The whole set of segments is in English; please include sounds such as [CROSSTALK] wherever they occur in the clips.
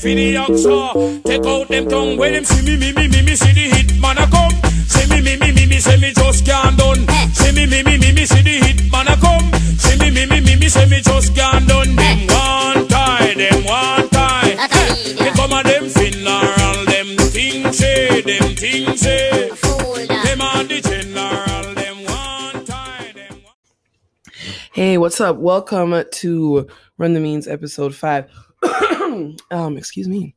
for the oxa. Take out them tongue when them see me, me, me, me, me, see the hit man a come. See me, me, me, me, me, say me just can't done. See me, me, me, me, me, see the hit man a come. See me, me, me, me, me, say me just can't done. Them one tie, them one tie. Hey, come on, them funeral, them things say, them things say. Them are the general, them one tie, them Hey, what's up? Welcome to Run the Means episode five. [COUGHS] um, excuse me.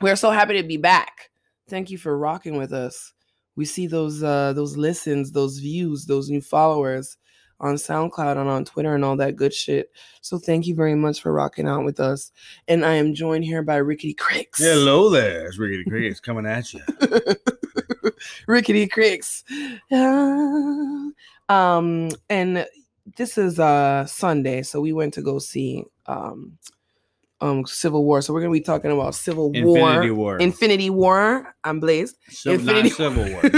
We're so happy to be back. Thank you for rocking with us. We see those uh those listens, those views, those new followers on SoundCloud and on Twitter and all that good shit. So thank you very much for rocking out with us. And I am joined here by Rickety Cricks. Hello there, it's Rickety Crickets coming at you. [LAUGHS] Rickety Cricks. Ah. um, and this is uh Sunday, so we went to go see um um Civil War. So we're gonna be talking about Civil Infinity War. War. Infinity War. I'm blazed. Civ- Infinity- not Civil War. [LAUGHS]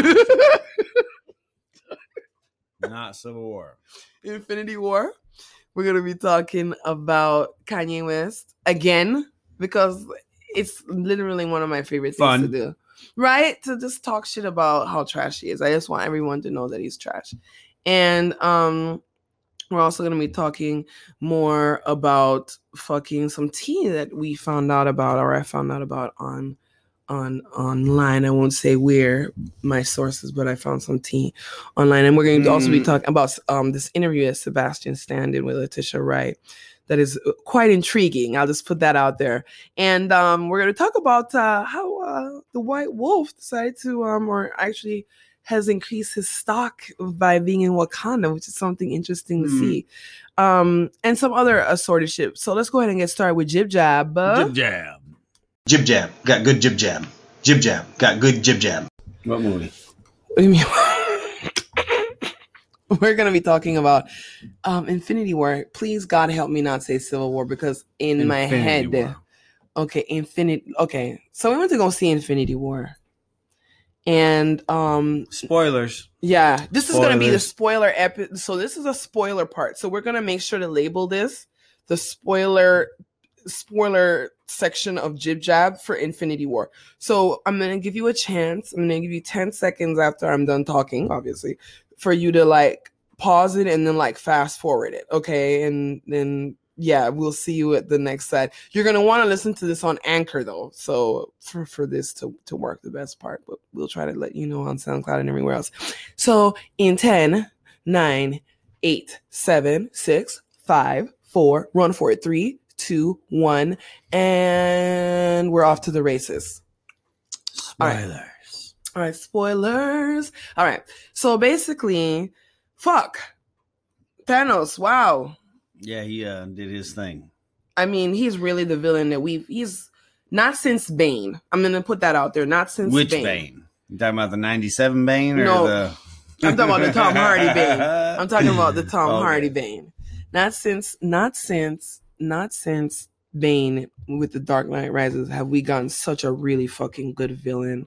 not Civil War. Infinity War. We're gonna be talking about Kanye West again because it's literally one of my favorite things to do. Right? To just talk shit about how trash he is. I just want everyone to know that he's trash. And um we're also gonna be talking more about fucking some tea that we found out about or I found out about on on online. I won't say where my sources, but I found some tea online, and we're going to also be Mm. talking about um, this interview that Sebastian Stan did with Letitia Wright. That is uh, quite intriguing. I'll just put that out there, and um, we're going to talk about uh, how uh, the White Wolf decided to, um, or actually has increased his stock by being in Wakanda, which is something interesting to Hmm. see, um, and some other assorted shit. So let's go ahead and get started with Jib Jab. Jib jab. Jib jab, got good jib jab. Jib jab, got good jib jab. What movie? What do you mean? [LAUGHS] We're gonna be talking about um Infinity War. Please God help me not say Civil War because in my head, War. okay, Infinity. Okay, so we went to go see Infinity War, and um Spoilers. yeah, this is gonna be the spoiler epi- So this is a spoiler part. So we're gonna make sure to label this the spoiler spoiler section of Jib Jab for Infinity War. So I'm gonna give you a chance. I'm gonna give you 10 seconds after I'm done talking, obviously, for you to like pause it and then like fast forward it. Okay. And then yeah, we'll see you at the next side. You're gonna want to listen to this on Anchor though. So for, for this to, to work the best part, but we'll try to let you know on SoundCloud and everywhere else. So in 10, 9, 8, 7, 6, 5, 4, run for it, 3, 2, 1, and we're off to the races. All right. Spoilers. All right, spoilers. All right. So basically, fuck. Thanos, wow. Yeah, he uh, did his thing. I mean, he's really the villain that we've he's not since Bane. I'm gonna put that out there. Not since Which Bane. Bane? You talking about the '97 Bane or No. the? I'm talking about the Tom Hardy Bane. [LAUGHS] I'm talking about the Tom Okay. Hardy Bane. Not since, not since, not since Bane with the Dark Knight Rises have we gotten such a really fucking good villain.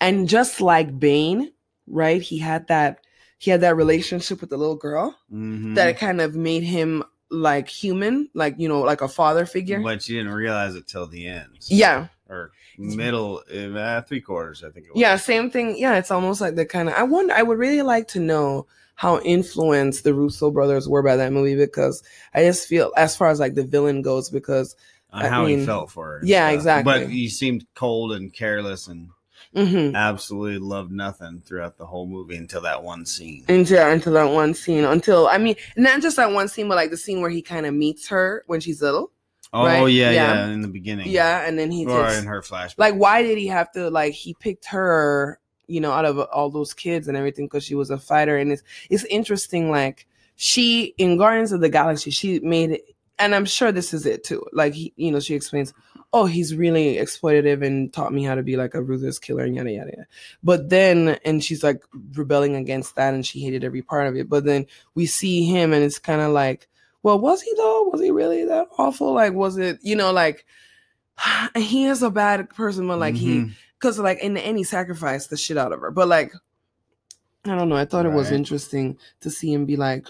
And just like Bane, right? He had that he had that relationship with the little girl Mhm. that kind of made him like human, like you know, like a father figure. But you didn't realize it till the end. Yeah, Or middle, uh, three quarters, I think it was. yeah, same thing. Yeah, it's almost like the kind of. I wonder. I would really like to know how influenced the Russo brothers were by that movie because I just feel, as far as like the villain goes, because On I how mean, he felt for her. yeah, stuff. exactly. But he seemed cold and careless and mhm. absolutely loved nothing throughout the whole movie until that one scene. until until that one scene, until I mean, not just that one scene, but like the scene where he kind of meets her when she's little. Oh right? yeah, Yeah. yeah, in the beginning. Yeah, and then he or takes in her flashback. like why did he have to like he picked her you know out of all those kids and everything because she was a fighter and it's it's interesting like she in guardians of the galaxy she made it and i'm sure this is it too like he, you know she explains oh he's really exploitative and taught me how to be like a ruthless killer and yada yada yada. But then and she's like rebelling against that and she hated every part of it. But then we see him and it's kind of like well was he though? Was he really that awful? Like was it you know like [SIGHS] he is a bad person but like he Mhm. because like in he sacrificed the shit out of her. But like i don't know. I thought it was interesting to see him be like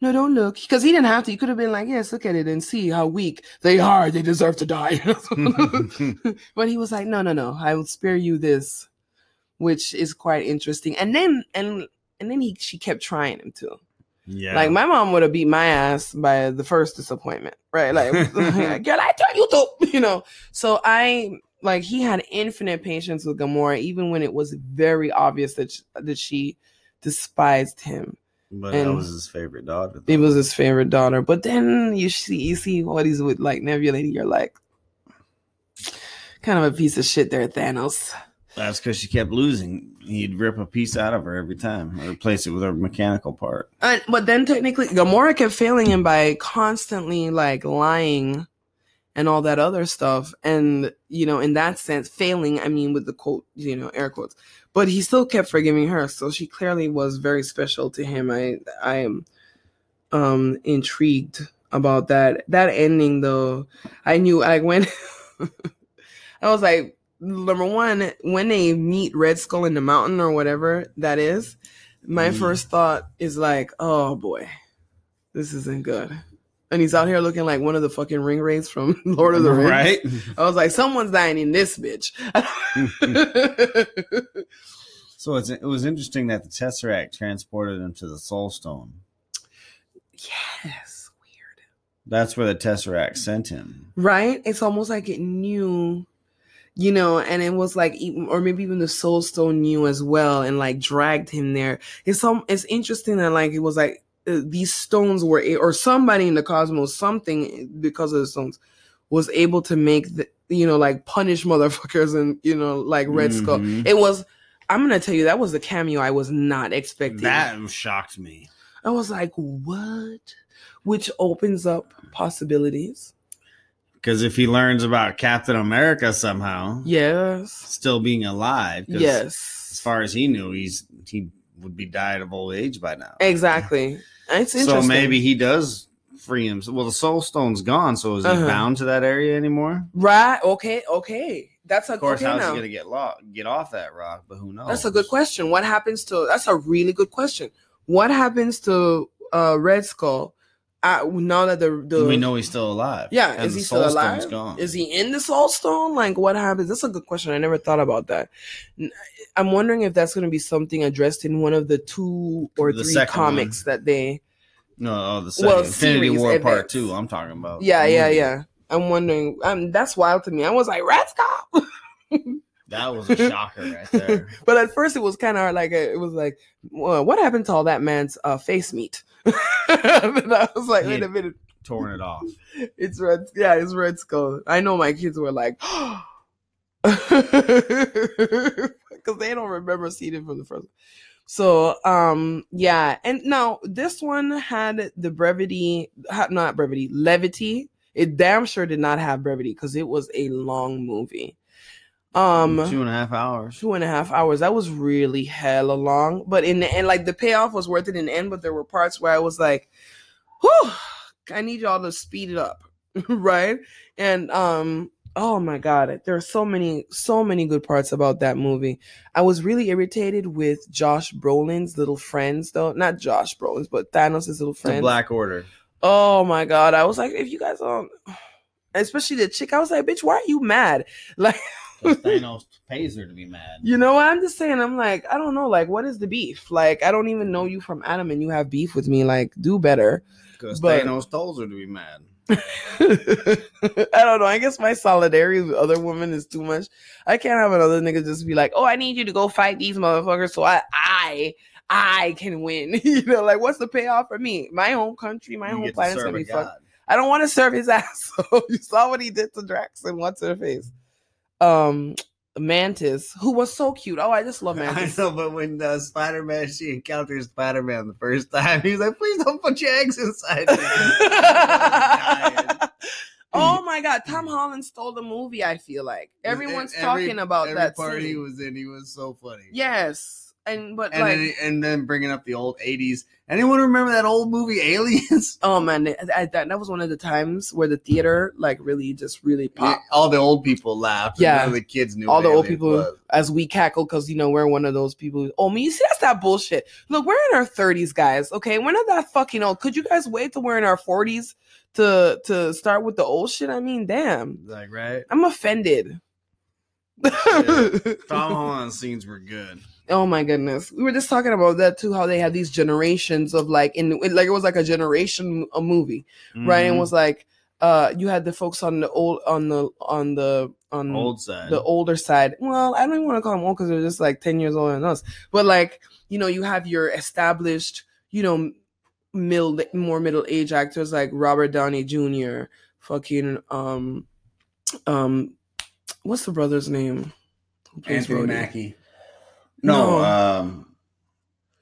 no, don't look. Because he didn't have to. He could have been like, yes, look at it and see how weak they are. They deserve to die. [LAUGHS] but he was like, no, no, no. I will spare you this, which is quite interesting. And then, and, and then he, she kept trying him too. yeah. Like my mom would have beat my ass by the first disappointment, right? Like, [LAUGHS] [LAUGHS] girl, I tell you to, you know. So I like he had infinite patience with Gamora, even when it was very obvious that she, that she despised him. But that was his favorite daughter. It was his favorite daughter. But then you see you see what he's with like Nebula, and you're like, kind of a piece of shit there, Thanos. That's because she kept losing. He'd rip a piece out of her every time, or replace it with a mechanical part. And, but then technically, Gamora kept failing him by constantly like lying and all that other stuff. And, you know, in that sense, failing, I mean, with the quote, you know, air quotes, but he still kept forgiving her. So she clearly was very special to him. I, I am, um, intrigued about that. That ending though, I knew, like, when [LAUGHS] I was like, number one, when they meet Red Skull in the mountain or whatever that is, my Mm. first thought is like, oh boy, this isn't good. And he's out here looking like one of the fucking ring wraiths from [LAUGHS] Lord of the Rings. right? I was like, someone's dying in this bitch. [LAUGHS] so it's, it was interesting that the Tesseract transported him to the Soul Stone. yes, weird. That's where the Tesseract sent him. Right? It's almost like it knew, you know, and it was like, or maybe even the Soul Stone knew as well, and like dragged him there. It's some. It's interesting that like it was like these stones were, or somebody in the cosmos, something because of the stones, was able to make the, you know, like punish motherfuckers and you know, like Red Skull. Mhm. It was. I'm gonna tell you that was a cameo I was not expecting. That shocked me. I was like, what? Which opens up possibilities. Because if he learns about Captain America somehow, Yes. still being alive, 'cause as far as he knew, he's he would be died of old age by now. Exactly. Interesting. So maybe he does free him. Well, the Soul Stone's gone, so is he Uh-huh. bound to that area anymore? Right. Okay. Okay. That's a Of course, okay how's now. he gonna get lost, get off that rock? But who knows? That's a good question. What happens to? That's a really good question. What happens to uh Red Skull? Uh, now that the the we know he's still alive. yeah, and is he still alive? Gone. Is he in the Soul Stone? Like, what happens? That's a good question. I never thought about that. I'm wondering if that's going to be something addressed in one of the two or The three comics that they. No, oh, the second Well, Infinity series War Part events. Two. I'm talking about. Yeah, yeah, yeah. I'm wondering. Um, that's wild to me. I was like, Red Skull. [LAUGHS] That was a shocker right there. [LAUGHS] But at first, it was kind of like a, it was like, well, what happened to all that man's uh, face meat? [LAUGHS] and I was like, wait a minute, Torn it off. [LAUGHS] it's red. Yeah, it's Red Skull. I know my kids were like, [GASPS] [LAUGHS] because they don't remember seeing it from the first. So, um, yeah, and now this one had the brevity, not brevity, levity. It damn sure did not have brevity because it was a long movie. Um, two and a half hours. two and a half hours. That was really hella long. But in the end, like the payoff was worth it in the end, but there were parts where I was like, whew, I need y'all to speed it up. [LAUGHS] right? And um, oh my god, there are so many, so many good parts about that movie. I was really irritated with Josh Brolin's little friends, though. Not Josh Brolin's, but Thanos' little The friends. Black Order. Oh my god. I was like, if you guys don't especially the chick, I was like, bitch, why are you mad? [LAUGHS] Like 'Cause Thanos pays her to be mad. You know what I'm just saying? I'm like, I don't know, like, what is the beef? Like, I don't even know you from Adam and you have beef with me. Like, do better. Because But- Thanos told her to be mad. [LAUGHS] I don't know. I guess my solidarity with other women is too much. I can't have another nigga just be like, "Oh, I need you to go fight these motherfuckers so I I I can win." [LAUGHS] you know, like what's the payoff for me? My home country, my You home planet's gonna be god. fucked. I don't want to serve his [LAUGHS] ass. So you saw what he did to Drax and what's her face. Um Mantis, who was so cute. Oh, I just love [LAUGHS] Mantis. I know, but when uh, Spider Man she encounters Spider Man the first time, [LAUGHS] he's like, "Please don't put your eggs inside." me." [LAUGHS] Oh my god, Tom Holland stole the movie. I feel like everyone's Every- talking about every that. part scene. he was in. He was so funny. Yes, and but and like then and then bringing up the old '80s. Anyone remember that old movie Aliens? [LAUGHS] oh man, I, that that was one of the times where the theater like really just really popped. All the old people laughed. Yeah. the kids knew. all the old people was. as we cackle because you know we're one of those people. Who, oh, me, you see that's that bullshit. Look, we're in our thirties, guys. Okay, we're not that fucking old. Could you guys wait till we're in our forties to to start with the old shit? I mean, damn, Like right, I'm offended. [LAUGHS] Tom Holland scenes were good. Oh my goodness, we were just talking about that too. How they had these generations of like in it- like it was like a generation a movie, right? And it was like uh you had the folks on the old on the on the on old side. the older side. Well, I don't even want to call them old because they're just like 10 years older than us. But like, you know, you have your established, you know, middle more middle age actors like Robert Downey Jr., fucking um um what's the brother's name? Who Anthony Rhodey? Mackie. No, No. um,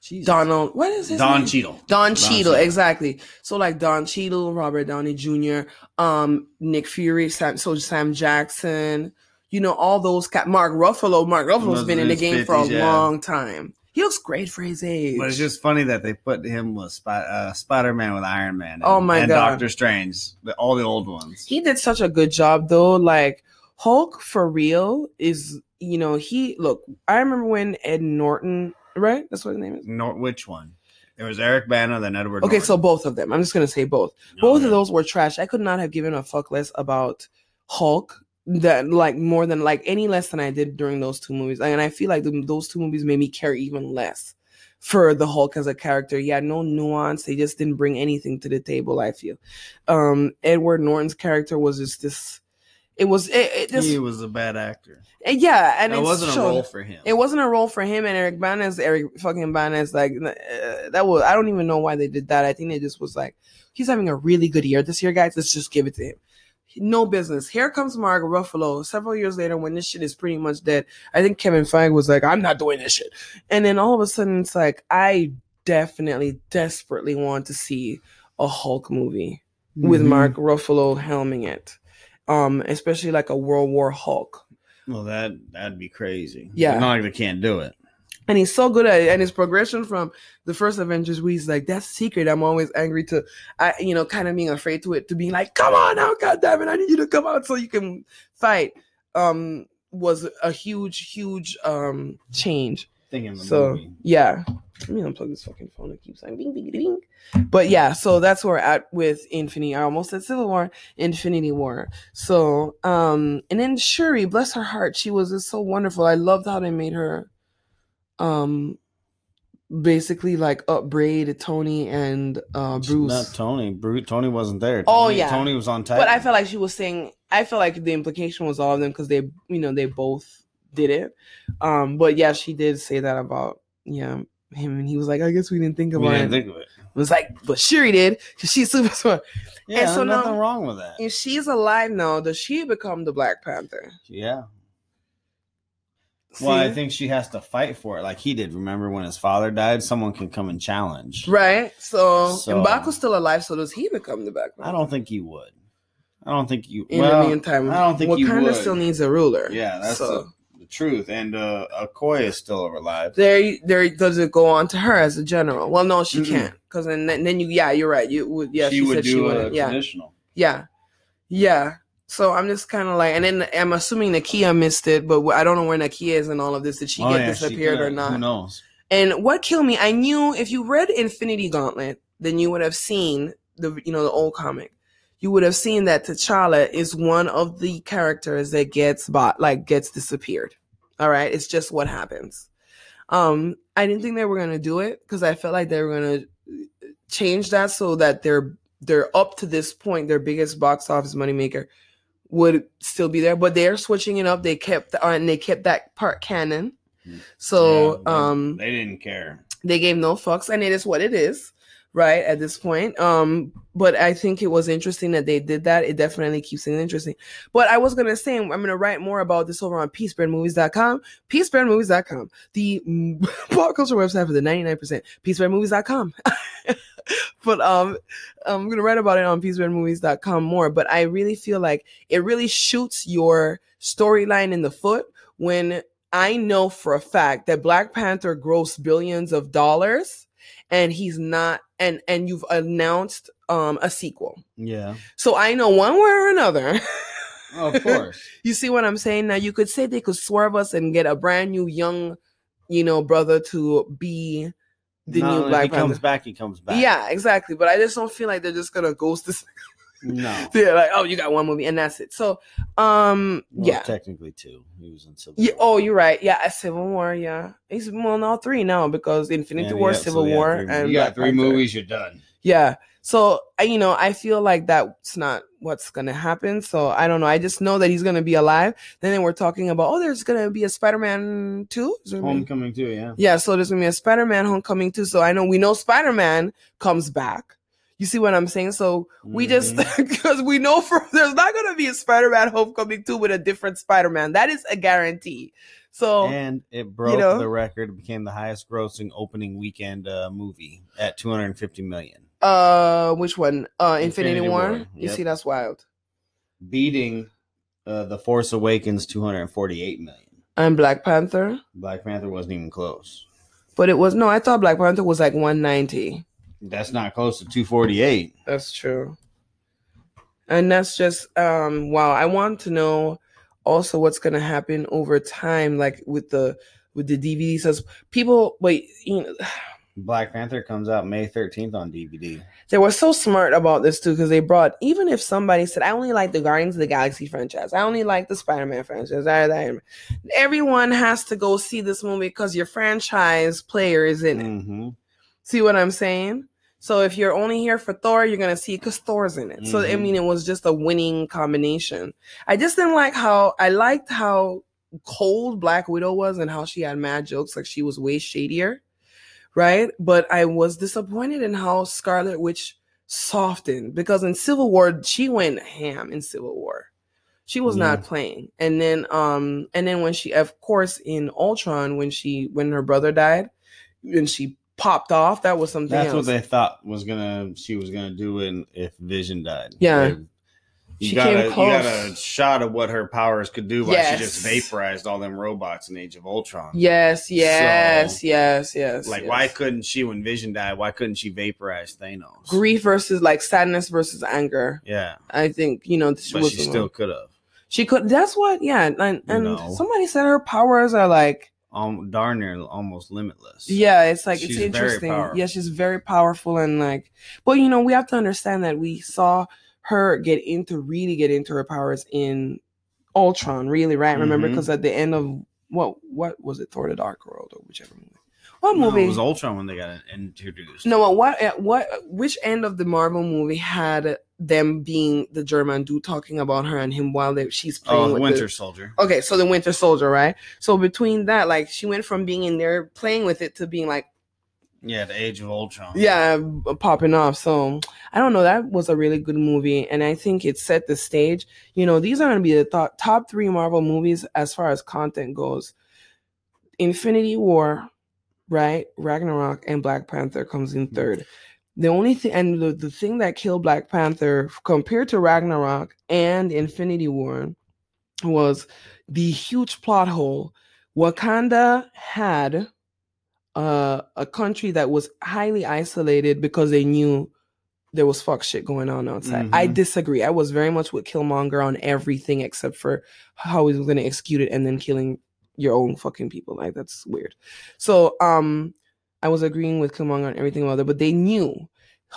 Jesus. Donald. What is his Don name? Cheadle. Don Don Cheadle, Cheadle. exactly. So like Don Cheadle, Robert Downey Jr., um, Nick Fury, Sam, so Sam Jackson, you know, all those cat Mark Ruffalo. Mark Ruffalo's Those been in the in his game for a yeah. long time. He looks great for his age. But it's just funny that they put him with Sp- uh, Spider Man with Iron Man. And, Oh my and God. Doctor Strange, the, all the old ones. he did such a good job though. Like Hulk for real is, you know, he look. I remember when Ed Norton, right? That's what his name is. Nor- which one? It was Eric Bana, then Edward. Okay, Norton. so both of them. I'm just gonna say both. both of those were trash. I could not have given a fuck less about Hulk that like more than like any less than I did during those two movies. And I feel like the, those two movies made me care even less for the Hulk as a character. He had no nuance. They just didn't bring anything to the table. I feel. Um, Edward Norton's character was just this. It was it, it just he was a bad actor. yeah, and it it wasn't a role for him. it wasn't a role for him and Eric Bana is Eric fucking Bana is like uh, that was I don't even know why they did that. I think they just was like he's having a really good year this year, guys. Let's just give it to him. No business. Here comes Mark Ruffalo. Several years later, when this shit is pretty much dead, I think Kevin Feige was like, "I'm not doing this shit," and then all of a sudden, it's like I definitely, desperately want to see a Hulk movie with Mhm. Mark Ruffalo helming it, um, especially like a World War Hulk. Well, that that'd be crazy. Yeah. It's not like they can't do it. and he's so good at it and his progression from the first avengers where he's like that's secret i'm always angry to i you know kind of being afraid to it to being like come on now god damn it i need you to come out so you can fight um was a huge huge um change Thinking of the so movie. yeah let me unplug this fucking phone it keeps saying bing bing bing but yeah so that's where we're at with infinity i almost said civil war infinity war so um and then shuri bless her heart she was just so wonderful i loved how they made her um basically like upbraid tony and uh bruce Not Tony. Bruce Tony wasn't there. Oh, yeah. Tony was on time. but i felt like she was saying i felt like the implication was all of them because they you know they both did it um but yeah she did say that about yeah him and he was like i guess we didn't think we about didn't it think of it. It was like, but Shuri did because she's super smart. Yeah, so now- nothing wrong with that. If she's alive now, does she become the Black Panther? Yeah. Well, I think she has to fight for it, like he did. Remember when his father died? Someone can come and challenge. right. So, So- M'Baku's still alive. So does he become the Black Panther? I don't think he would. I don't think you. In well, the meantime, I don't think he Wakanda would. still needs a ruler. Yeah, that's so. The, truth. And uh, Okoye is still alive. there there does it go on to her as a general well no she Mm-mm. can't because then then you yeah you're right you would yeah she, she, would said do she a wouldn't yeah traditional. yeah yeah so i'm just kind of like and then i'm assuming nakia missed it but i don't know where nakia is in all of this did she Oh, get yeah, she disappeared or not Who knows? and what killed me i knew if you read infinity gauntlet then you would have seen the you know the old comic you would have seen that T'Challa is one of the characters that gets bought, like gets disappeared. All right, it's just what happens. Um, I didn't think they were gonna do it because I felt like they were gonna change that so that they're they're up to this point, their biggest box office moneymaker would still be there, but they're switching it up. They kept uh, and they kept that part canon. Hmm. So Yeah, they- um, they didn't care. they gave no fucks and it is what it is right at this point. Um but i think it was interesting that they did that. It definitely keeps it interesting. But i was gonna say i'm gonna write more about this over on peacebrandmovies.com peacebrandmovies.com the [LAUGHS] pop culture website for the 99% peacebrandmovies.com [LAUGHS] but um i'm gonna write about it on peacebrandmovies.com more but i really feel like it really shoots your storyline in the foot when I know for a fact that Black Panther grossed billions of dollars and he's not and and you've announced um a sequel. Yeah. So I know one way or another. Oh, of course. [LAUGHS] you see what I'm saying? Now you could say they could swerve us and get a brand new young, you know, brother to be the No, new Black he comes Panther. back, he comes back. Yeah, exactly. But I just don't feel like they're just gonna ghost this. No. [LAUGHS] They're like, oh, you got one movie and that's it. So, um, Well, yeah. Technically two. He was in Civil Yeah, War. oh, you're right. Yeah, a Civil War. Yeah, he's well, all three now because Infinity Yeah, War, yeah, Civil yeah, War, three- and you got three Panther. movies. You're done. Yeah. So you know, I feel like that's not what's gonna happen. So I don't know. I just know that he's gonna be alive. Then we're talking about, oh, there's gonna be a Spider-Man two. Is be- Homecoming too. Yeah. Yeah. So there's gonna be a Spider-Man Homecoming two. So I know we know Spider-Man comes back. You see what I'm saying? So we just [LAUGHS] Mhm. because we know for [LAUGHS] there's not gonna be a Spider-Man Homecoming two with a different Spider-Man. That is a guarantee. So and it broke know? the record. It became the highest grossing opening weekend uh, movie at 250 million, uh, which one? Uh, Infinity, Infinity War. War, You see, that's wild. beating uh, The Force Awakens 248 million. And Black Panther. Black Panther wasn't even close. But it was no, I thought Black Panther was like 190. That's not close to 248. That's true. And that's just um wow. I want to know also what's gonna happen over time, like with the with the DVD says people wait, you know, [SIGHS] Black Panther comes out May 13th on DVD. they were so smart about this too because they brought even if somebody said I only like the Guardians of the Galaxy franchise, I only like the Spider Man franchise, everyone has to go see this movie because your franchise player is in it. Mm-hmm. See what I'm saying? So if you're only here for Thor, you're gonna see because Thor's in it. So I Mhm. mean, it was just a winning combination. I just didn't like how I liked how cold Black Widow was and how she had mad jokes, like she was way shadier, right? But I was disappointed in how Scarlet Witch softened because in Civil War she went ham in Civil War. She was not playing. And then um and then when she of course in Ultron when she when her brother died and she popped off, that was something That's else. what they thought was gonna she was gonna do in if Vision died. Yeah. They- you She got came a, you got a shot of what her powers could do, but Yes. she just vaporized all them robots in Age of Ultron. yes, yes, So, yes, yes. Like, yes. why couldn't she, when Vision died, why couldn't she vaporize Thanos? grief versus like sadness versus anger? Yeah, I think you know she but was she still could have. she could. That's what. Yeah, and, and know. somebody said her powers are like Um, darn near almost limitless. Yeah, it's like She's it's interesting. Yeah, she's very powerful and like but you know, we have to understand that we saw her get into really get into her powers in Ultron, really, right? Remember Mhm. because at the end of what what was it, Thor the Dark World or whichever movie. What No, movie? it was Ultron when they got introduced. no, what what which end of the Marvel movie had them being the German dude talking about her and him while they, she's oh, playing oh, the with Winter the, Soldier. Okay, so the Winter Soldier, right? So between that, like she went from being in there playing with it to being like Yeah, the Age of Ultron. yeah popping off so i don't know that was a really good movie and i think it set the stage you know these are going to be the th- top three marvel movies as far as content goes infinity war right ragnarok and black panther comes in third the only thing and the, the thing that killed black panther compared to ragnarok and infinity war was the huge plot hole wakanda had uh, a country that was highly isolated because they knew there was fuck shit going on outside. I Mhm. disagree. I was very much with Killmonger on everything except for how he was going to execute it and then killing your own fucking people. Like that's weird. So um, I was agreeing with Killmonger on everything about it, but they knew.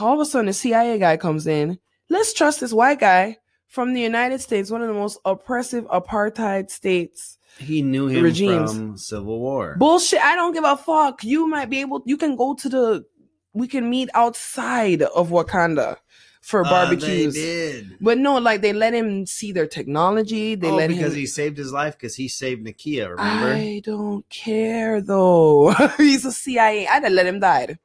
All of a sudden, the CIA guy comes in. Let's trust this white guy from the United States, one of the most oppressive apartheid states He knew him Regimes. from Civil War. Bullshit. I don't give a fuck. You might be able, you can go to the, we can meet outside of Wakanda for Uh, barbecues. they did. But no, like they let him see their technology. They oh, let because him. he saved his life because he saved Nakia. Remember? I don't care though. [LAUGHS] He's a CIA. I'd have let him die.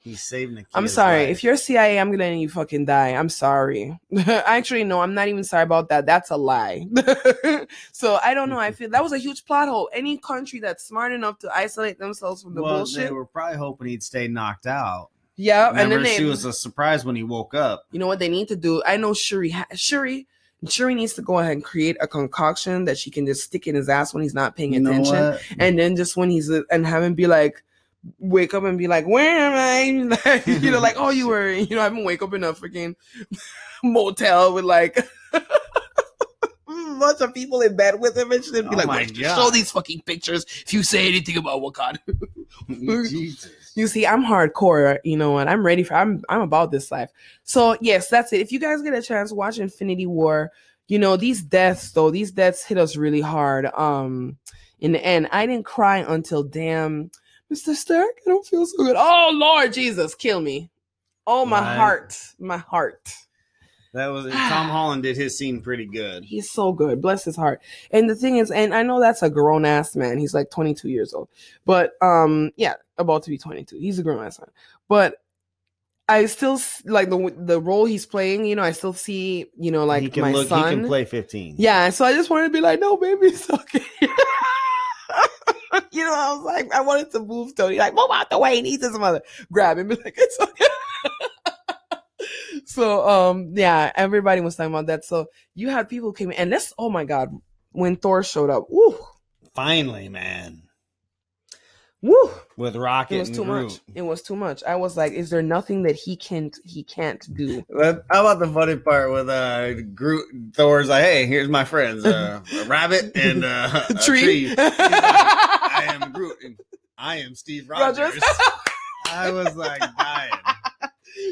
He saved Nakia. I'm sorry. If you're CIA, I'm letting you fucking die. I'm sorry. [LAUGHS] Actually, no, I'm not even sorry about that. That's a lie. [LAUGHS] so I don't know. I feel that was a huge plot hole. Any country that's smart enough to isolate themselves from the well, bullshit. they were probably hoping he'd stay knocked out. Yeah, and then they, she was a surprise when he woke up. you know what they need to do? I know Shuri. Ha- Shuri Shuri needs to go ahead and create a concoction that she can just stick in his ass when he's not paying You attention, and then just when he's uh, and have him be like. Wake up and be like, where am I? [LAUGHS] You know, like, oh, you [LAUGHS] were, you know, I haven't wake up in a freaking [LAUGHS] motel with like bunch of people in bed with him and shit. And be Oh like, "Wait, God. show these fucking pictures if you say anything about Wakanda. [LAUGHS] Jesus. You see, I'm hardcore, you know, and I'm ready for I'm I'm about this life. So yes, that's it. If you guys get a chance, watch Infinity War. You know, these deaths though, these deaths hit us really hard. Um in the end, I didn't cry until damn Mr. Stark, I don't feel so good. Oh Lord Jesus, kill me. Oh my Right. heart. My heart. That was [SIGHS] Tom Holland did his scene pretty good. He's so good. Bless his heart. And the thing is, and I know that's a grown ass man. He's like 22 years old. But um, yeah, about to be 22. He's a grown ass man. But I still like the the role he's playing. You know, I still see you know like he can my look. son. He can play fifteen. Yeah, so I just wanted to be like, no, baby, it's okay. [LAUGHS] you know, I was like, I wanted to move Tony, like, move out the way, he needs his mother. Grab him, be like, it's okay. [LAUGHS] [LAUGHS] so, um, yeah, everybody was talking about that. So you had people came in, and this, oh my god, when Thor showed up, woo, Finally, man. woo, With Rocket it was and too Groot. much. It was too much. I was like, is there nothing that he can't he can't do? But How about the funny part with uh Groot? Thor's like, "Hey, here's my friends, uh, a [LAUGHS] rabbit and uh, a [LAUGHS] Tree. tree." Like, I am Groot. And I am Steve Rogers. Rogers. I was like dying.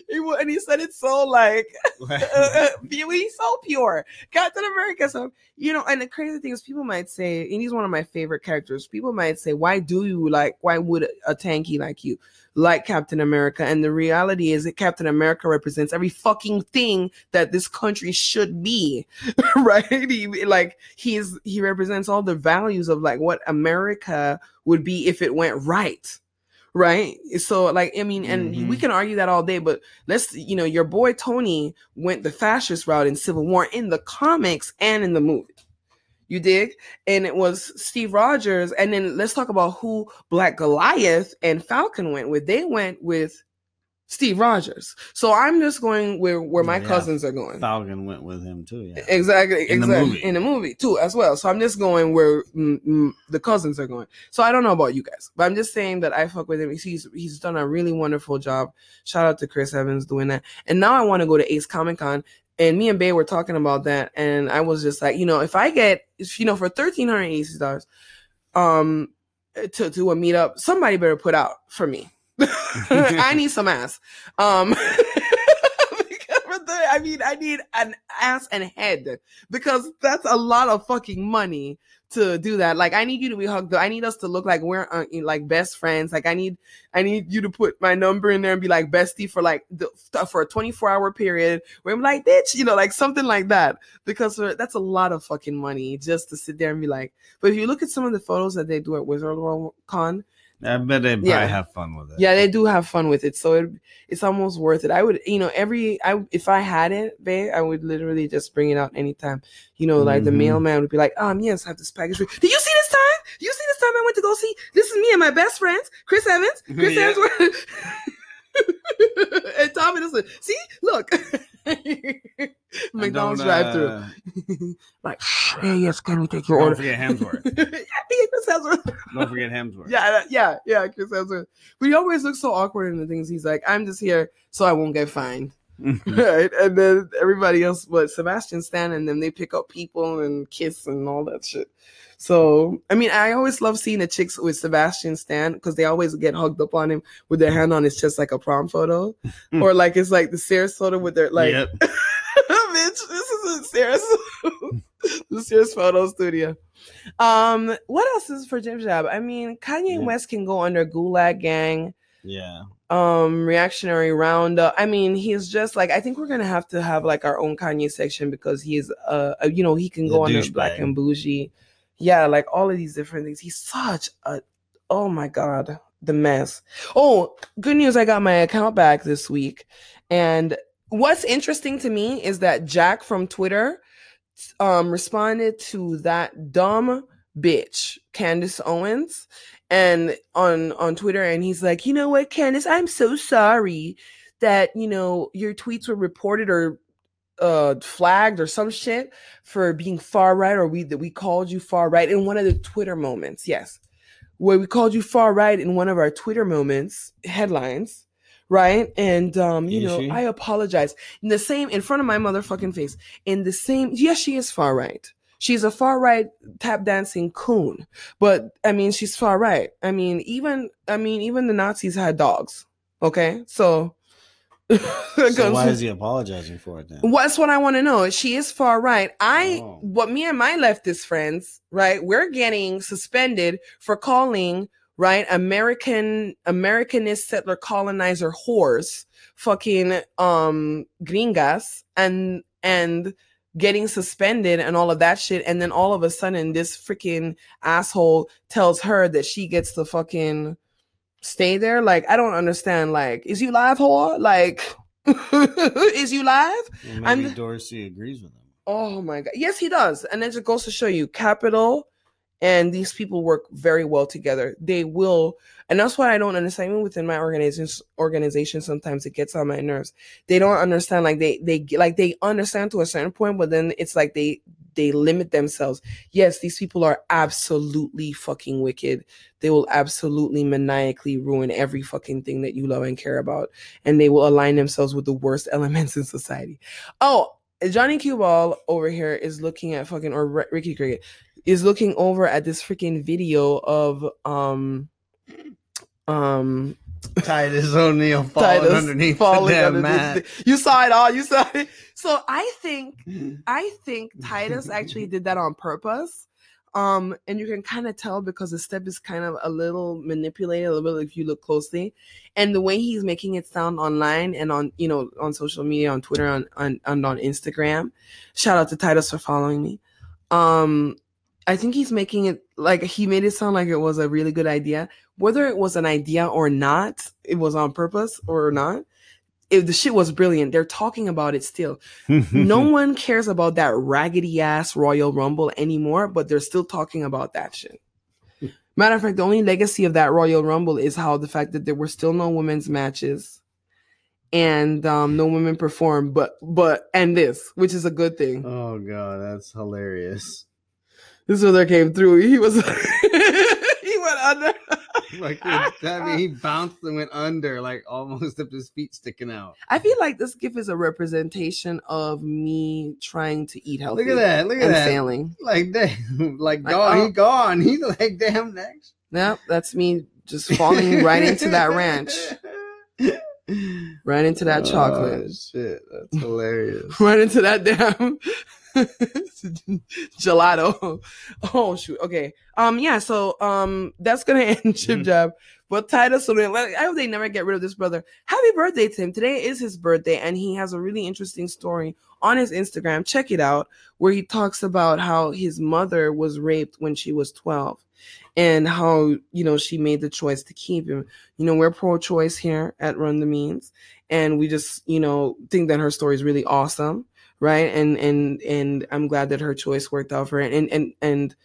He and he said it so like [LAUGHS] [LAUGHS] uh, he's so pure. Captain America. So you know, and the crazy thing is, people might say, and he's one of my favorite characters. People might say, why do you like? Why would a tanky like you like Captain America? And the reality is that Captain America represents every fucking thing that this country should be, [LAUGHS] right? He, like he's he represents all the values of like what America would be if it went right. Right. So, like, I mean, and Mhm. we can argue that all day, but let's you know your boy tony went the fascist route in civil war in the comics and in the movie you dig and it was steve rogers and then let's talk about who black goliath and falcon went with they went with steve rogers so i'm just going where where my Yeah. cousins are going Falcon went with him too. Yeah. Exactly, In the exactly. movie. In the movie too, as well. So I'm just going where mm, mm, the cousins are going. So I don't know about you guys, but I'm just saying that I fuck with him. He's he's done a really wonderful job. Shout out to Chris Evans doing that. And now I want to go to Ace Comic Con. And me and Bay were talking about that, and I was just like, you know, if I get, if, you know, for thirteen hundred eighty dollars, um, to to a meetup, somebody better put out for me. I need some ass. Um, [LAUGHS] I mean, I need an ass and head because that's a lot of fucking money to do that. Like, I need you to be hugged. I need us to look like we're uh, like best friends. Like, I need, I need you to put my number in there and be like bestie for like the, for a 24 hour period where I'm like, bitch, you know, like something like that. Because that's a lot of fucking money just to sit there and be like. But if you look at some of the photos that they do at Wizard World Con, I bet they probably Yeah. have fun with it. yeah, they do have fun with it, so it, it's almost worth it. I would, you know, every I if I had it, babe, I would literally just bring it out anytime. You know, like the Mhm. mailman would be like, um, yes, I have this package. for- Did you see this time? Did you see this time I went to go see? This is me and my best friends, Chris Evans, Chris. [LAUGHS] Evans, [LAUGHS] and Tom Hiddleston. See, look, [LAUGHS] [LAUGHS] McDonald's drive through. uh, [LAUGHS] like, hey, yes, can we take your order? Don't order? forget Hemsworth. [LAUGHS] yeah, Chris Hemsworth. Don't forget Hemsworth. Yeah, yeah, yeah, Chris Hemsworth. But he always looks so awkward in the things. He's like, I'm just here so I won't get fined. [LAUGHS] right? And then everybody else, but Sebastian Stan and then they pick up people and kiss and all that shit. So, I mean, I always love seeing the chicks with Sebastian Stan because they always get hugged up on him with their hand on his chest like a prom photo. or like it's like the Sears photo with their, like, Yep. [LAUGHS] bitch, this is a Sears, [LAUGHS] the Sears photo studio. Um, what else is for Jib Jab? I mean, Kanye Yeah. West can go under Gulag Gang Yeah. um reactionary roundup. I mean he's just like i think we're gonna have to have like our own kanye section because he's uh you know he can The go under douchebag. black and bougie. Yeah like all of these different things. He's such a oh my god the mess. Oh good news i got my account back this week. And what's interesting to me is that jack from twitter um responded to that dumb bitch candace owens and on on Twitter, and he's like, you know what, Candace, I'm so sorry that you know your tweets were reported or uh flagged or some shit for being far right or we that we called you far right in one of the Twitter moments. Yes. Where we called you far right in one of our Twitter moments headlines, right? And um, you Is know, she? I apologize. In the same in front of my motherfucking face. In the same yes, she is far right. She's a far right tap dancing coon. But I mean, she's far right. I mean, even I mean, even the Nazis had dogs. Okay, so. [LAUGHS] So why is he apologizing for it then? What's what I want to know? She is far right. I, Oh. what me and my leftist friends, right? We're getting suspended for calling right American Americanist settler colonizer whores, fucking um gringas, and and getting suspended and all of that shit. And then all of a sudden, this freaking asshole tells her that she gets to fucking stay there. Like I don't understand. Like, is you live, whore? Like. [LAUGHS] is you live? Well, maybe I'm- Dorsey agrees with him. Oh my god. Yes, he does. And it just goes to show you capital and these people work very well together. They will and that's why I don't understand even within my organization organization sometimes it gets on my nerves. They don't understand like they they like they understand to a certain point but then it's like they they limit themselves. Yes, these people are absolutely fucking wicked. They will absolutely maniacally ruin every fucking thing that you love and care about and they will align themselves with the worst [LAUGHS] elements in society. Oh, Johnny Q Ball over here is looking at fucking or Ricky Cricket is looking over at this freaking video of um um Titus O'Neil [LAUGHS] falling Titus underneath falling the damn mat. [LAUGHS] You saw it all. You saw it. [LAUGHS] So I think I think Titus actually did that on purpose. Um, and you can kind of tell because the step is kind of a little manipulated a little bit if you look closely. And the way he's making it sound online and on, you know, on social media, on Twitter, on, on and on Instagram. Shout out to Titus for following me. Um, I think he's making it like he made it sound like it was a really good idea. Whether it was an idea or not, it was on purpose or not. If the shit was brilliant, they're talking about it still no [LAUGHS] one cares about that raggedy ass Royal Rumble anymore, but they're still talking about that shit. Matter of fact, the only legacy of that Royal Rumble is how the fact that there were still no women's matches and um, no women performed, but but and this, which is a good thing. Oh god, that's hilarious. This brother came through. He was [LAUGHS] he went under. Like it- I mean, he bounced and went under, like almost up his feet sticking out. I feel like this gift is a representation of me trying to eat healthy. Look at that! Look at that! failing. Like damn, [LAUGHS] like, Like, gone. oh. He gone. He's like damn next. Yep, that's me just falling right into that ranch. [LAUGHS] Right into that oh, chocolate. Oh, shit, that's hilarious. Right into that damn [LAUGHS] gelato. Oh shoot. Okay. Um. Yeah. So um. That's gonna [LAUGHS] end Chip Mhm. Jab. But Titus O'Neil, I hope they never get rid of this brother. Happy birthday to him. Today is his birthday, and he has a really interesting story on his Instagram. Check it out, where he talks about how his mother was raped when she was 12 and how, you know, she made the choice to keep him. You know, we're pro choice here at Run the Means, and we just, you know, think that her story is really awesome. Right. And, and, and I'm glad that her choice worked out for her. And, and, and,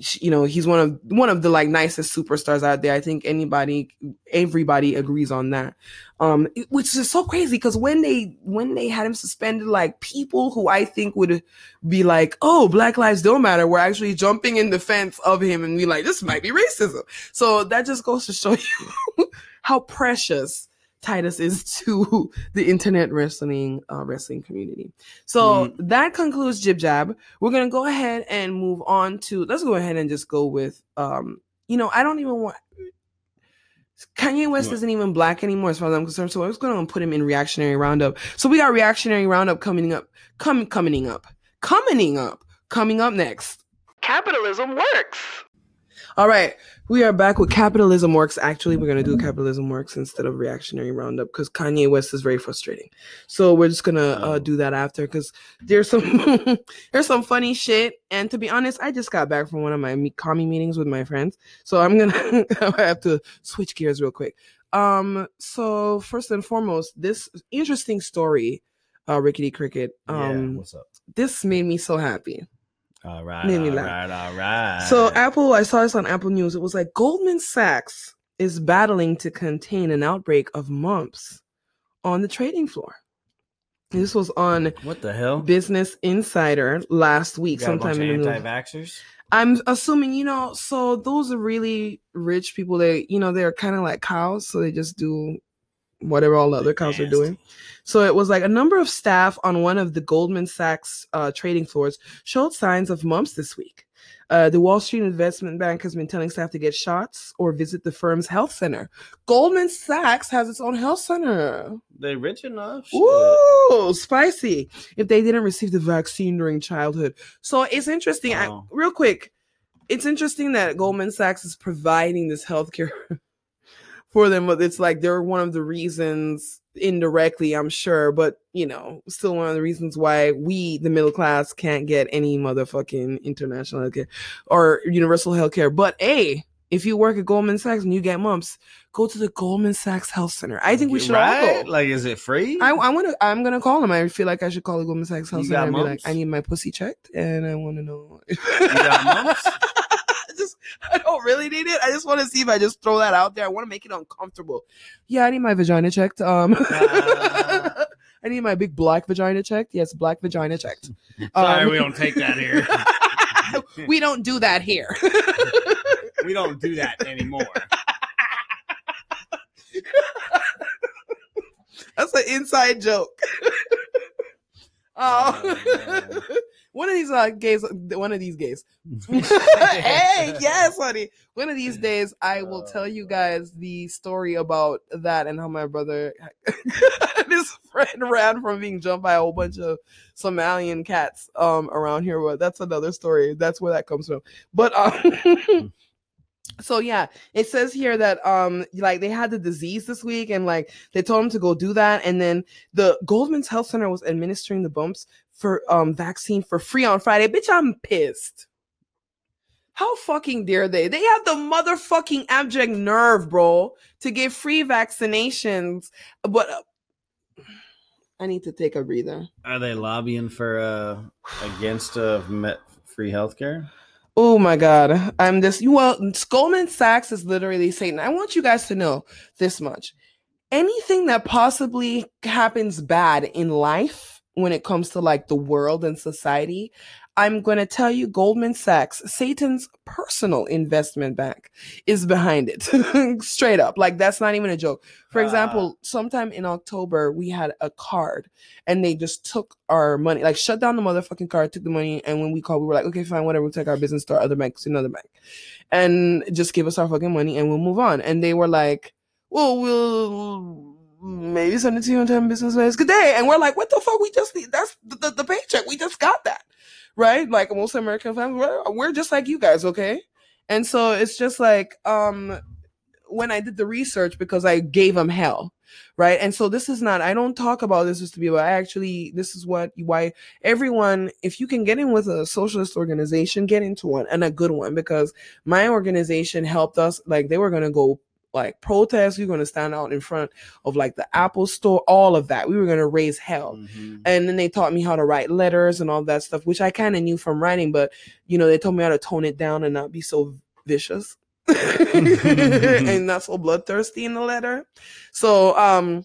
she- you know he's one of one of the like nicest superstars out there i think anybody everybody agrees on that um which is so crazy because when they when they had him suspended like people who i think would be like oh black lives don't matter were actually jumping in defense of him and be like this might be racism so that just goes to show [LAUGHS] you how precious titus is [LAUGHS] to the internet wrestling uh, wrestling community so that concludes jib jab we're gonna go ahead and move on to let's go ahead and just go with um you know i don't even want Kanye West What? isn't even black anymore as far as I'm concerned. So I was gonna put him in reactionary roundup. So we got reactionary roundup coming up, coming coming up, coming up, coming up next. Capitalism works. All right, we are back with capitalism works. Actually, we're gonna do capitalism works instead of reactionary roundup because Kanye West is very frustrating. So we're just gonna uh, Oh. do that after because there's some [LAUGHS] there's some funny shit. And to be honest, I just got back from one of my commie meetings with my friends, so I'm gonna [LAUGHS] I have to switch gears real quick. Um, so first and foremost, this interesting story, uh, Rickety Cricket. yeah, Um, what's up? this made me so happy. All right, made me all laugh. right, all right. So Apple, I saw this on Apple News. It was like Goldman Sachs is battling to contain an outbreak of mumps on the trading floor. This was on What the hell? Business Insider last week, Got a bunch sometime in the anti-vaxxers. I'm assuming, you know, so those are really rich people. They, you know, they're kind of like cows, so they just do whatever all the other cows are doing. So it was like a number of staff on one of the Goldman Sachs uh, trading floors showed signs of mumps this week. Uh, the Wall Street Investment Bank has been telling staff to get shots or visit the firm's health center. Goldman Sachs has its own health center. They rich enough. Shit. Ooh, spicy. If they didn't receive the vaccine during childhood. So it's interesting. I, real quick, it's interesting that Goldman Sachs is providing this healthcare [LAUGHS] for them, but it's like they're one of the reasons indirectly, I'm sure, but you know, still one of the reasons why we, the middle class, can't get any motherfucking international healthcare or universal healthcare. But hey, if you work at Goldman Sachs and you get mumps, go to the Goldman Sachs Health Center. I think we should all right? go. Like, is it free? I, I want to. I'm gonna call him. I feel like I should call the Goldman Sachs Health You Center and be like? I need my pussy checked, and I want to know. you got mumps? [LAUGHS] I just, [LAUGHS] I don't really need it. I just want to see if I just throw that out there. I want to make it uncomfortable. Yeah, I need my vagina checked. Um, [LAUGHS] Ah. I need my big black vagina checked. Yes, black vagina checked. Sorry, Um, we don't take that here. [LAUGHS] we don't do that here. we don't do that anymore. That's an inside joke. oh, Oh. One of these uh, gays, one of these gays. [LAUGHS] hey, yes, honey. One of these days, I will Oh, tell you guys the story about that and how my brother, [LAUGHS] his friend, ran from being jumped by a whole bunch of Somalian cats um around here. But that's another story. That's where that comes from. But um. [LAUGHS] So yeah, it says here that um like they had the disease this week and like they told him to go do that and then the Goldman's Health Center was administering the bumps for um vaccine for free on Friday. Bitch, I'm pissed. How fucking dare they? They have the motherfucking abject nerve, bro, to give free vaccinations. But uh, I need to take a breather. Are they lobbying for uh against uh met free healthcare? Oh my god, I'm this. You well, Goldman Sachs is literally saying, I want you guys to know this much. Anything that possibly happens bad in life when it comes to like the world and society, I'm going to tell you Goldman Sachs, Satan's personal investment bank, is behind it. [LAUGHS] Straight up. Like, that's not even a joke. For Ah. example, sometime in October, we had a card and they just took our money, like shut down the motherfucking card, took the money, and when we called, we were like, okay, fine, whatever, we'll take our business to our other bank, to another bank, and just give us our fucking money and we'll move on. And they were like, well, we'll maybe send it to you in 10 business days. Good day. And we're like, what the fuck? We just need, that's the, the, the paycheck. We just got that. Right? Like most American families, we're, we're just like you guys, okay? And so it's just like, um, when I did the research because I gave them hell, right? And so this is not, I don't talk about this just to be about, I actually, this is what, why everyone, if you can get in with a socialist organization, get into one and a good one because my organization helped us, like they were going to go like protest. We were going to stand out in front of like the Apple store, all of that. We were going to raise hell. Mhm. And then they taught me how to write letters and all that stuff, which I kind of knew from writing, but you know, they told me how to tone it down and not be so vicious [LAUGHS] and not so bloodthirsty in the letter. So, um,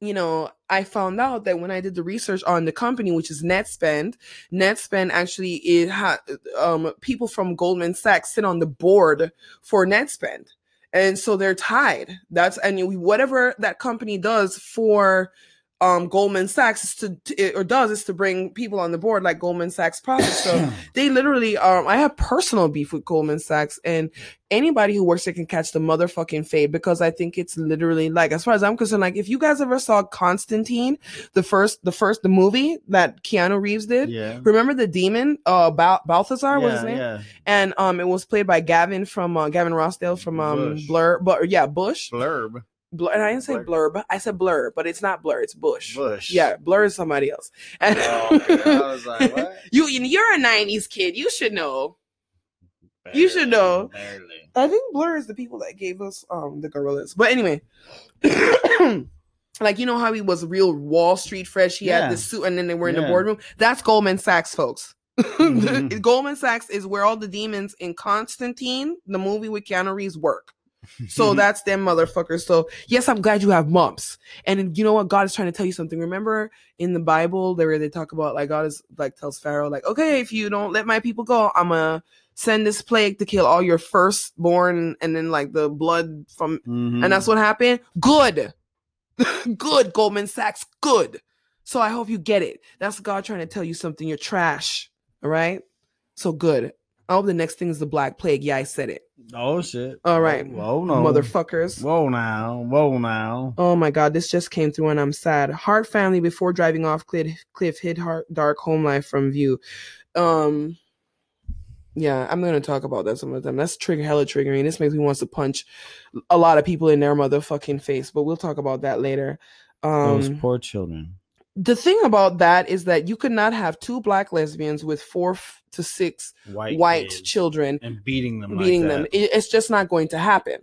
you know, I found out that when I did the research on the company, which is NetSpend, NetSpend actually it had um people from Goldman Sachs sit on the board for NetSpend. And so they're tied. That's and whatever that company does for um Goldman Sachs is to, to or does is to bring people on the board like Goldman Sachs profits. So they literally um I have personal beef with Goldman Sachs and anybody who works there can catch the motherfucking fade because I think it's literally like as far as I'm concerned, like if you guys ever saw Constantine, the first the first the movie that Keanu Reeves did. yeah. Remember the demon, uh, Bal- Balthazar was his name, yeah. and um, it was played by Gavin from uh, Gavin Rossdale from um Bush. Blur, but yeah, Bush. Blurb. Blur, and I didn't say Blur. Blurb, I said Blur, but it's not Blur, it's Bush. Bush. Yeah, Blur is somebody else. And Oh. [LAUGHS] I was like, what? [LAUGHS] you, you're a '90s kid, you should know. You should know. Barely. I think Blur is the people that gave us um the Gorillaz. But anyway, [COUGHS] like you know how he was real Wall Street fresh. He Yeah. had the suit, and then they were in the boardroom. That's Goldman Sachs, folks. Mhm. [LAUGHS] Goldman Sachs is where all the demons in Constantine, the movie with Keanu Reeves, work. So [LAUGHS] that's them motherfuckers. So yes, I'm glad you have mumps. And you know what? God is trying to tell you something. Remember in the Bible, there where they talk about like God is like tells Pharaoh, like, okay, if you don't let my people go, I'm gonna send this plague to kill all your firstborn and then like the blood from Mhm. and that's what happened. Good. [LAUGHS] good, Goldman Sachs. Good. So I hope you get it. That's God trying to tell you something. You're trash. All right. So good. Hope the next thing is the Black Plague. Yeah, I said it. oh shit. All right. Whoa, no. Motherfuckers. Whoa now. Whoa now. Oh my God, this just came through and I'm sad. Hart family before driving off cliff, cliff hid heart, dark home life from view. Um, yeah, I'm gonna talk about that some of them. That's trigger hella triggering. This makes me want to punch a lot of people in their motherfucking face, but we'll talk about that later. Um, Those poor children. The thing about that is that you could not have two black lesbians with four f- to six White, white children and beating them. beating like them. It, it's just not going to happen.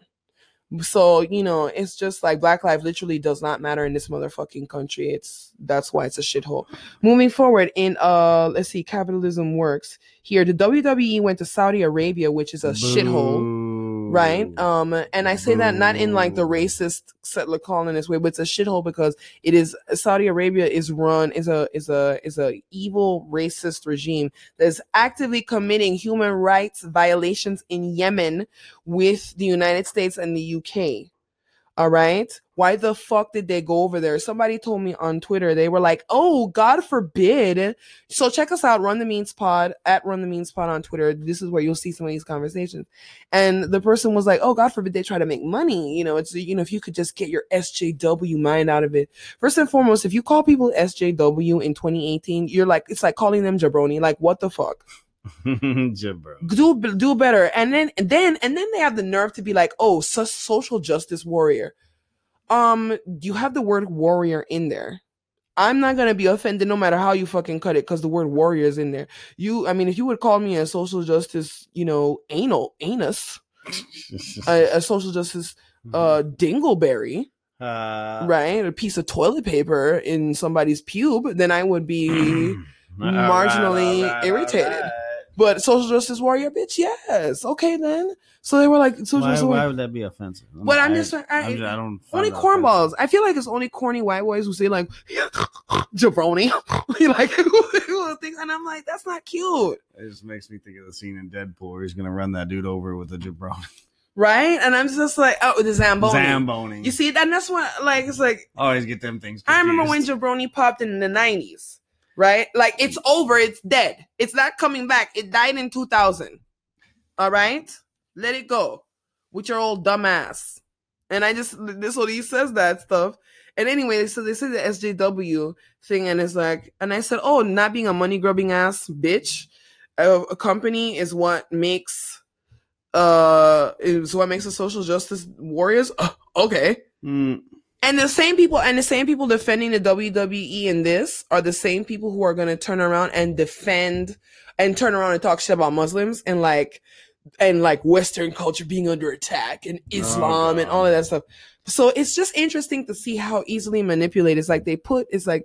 So you know, it's just like Black Life literally does not matter in this motherfucking country. It's that's why it's a shithole. Moving forward in uh, let's see, capitalism works here. The WWE went to Saudi Arabia, which is a shithole Boo. Right? Um and i say that not in like the racist settler colonist way but it's a shithole because it is saudi arabia is run is a is a is a evil racist regime that's actively committing human rights violations in yemen with the united states and the uk all right why the fuck did they go over there somebody told me on twitter they were like oh god forbid so check us out run the means pod at run the means pod on twitter this is where you'll see some of these conversations and the person was like, "Oh, God forbid they try to make money. You know, it's you know, if you could just get your SJW mind out of it. First and foremost, if you call people SJW in 2018, you're like, it's like calling them jabroni. Like, what the fuck? [LAUGHS] Jabro. Do do better. And then and then and then they have the nerve to be like, oh, so social justice warrior. Um, you have the word warrior in there. I'm not gonna be offended no matter how you fucking cut it because the word warrior is in there. You, I mean, if you would call me a social justice, you know, anal anus, [LAUGHS] a, a social justice uh dingleberry, Uh, right? A piece of toilet paper in somebody's pube, then I would be marginally irritated. But social justice warrior, bitch, yes. Okay then. So they were like social Why, justice why would that be offensive? I'm- But I'm just I, I'm just- I don't. only cornballs. I feel like it's only corny white boys who say like [LAUGHS] jabroni. [LAUGHS] like [LAUGHS] things and I'm like, that's not cute. It just makes me think of the scene in Deadpool where he's gonna run that dude over with a jabroni. Right? And I'm just like, oh, the Zamboni. Zamboni. You see, and that's what like it's like always get them things. I remember when confused. jabroni popped in the 90s, right? Like it's over, it's dead. It's not coming back. It died in 2000. All right? Let it go with your old dumbass. And I just this what he says that stuff. And anyway, so they said the SJW thing, and it's like, and I said, oh, not being a money grubbing ass bitch, a, company is what makes uh is what makes the social justice warriors. [LAUGHS] Okay. Mm, And the same people and the same people defending the WWE in this are the same people who are going to turn around and defend and turn around and talk shit about Muslims and like and like Western culture being under attack and oh, Islam and all of that stuff. So it's just interesting to see how easily manipulated. It's like they put it's like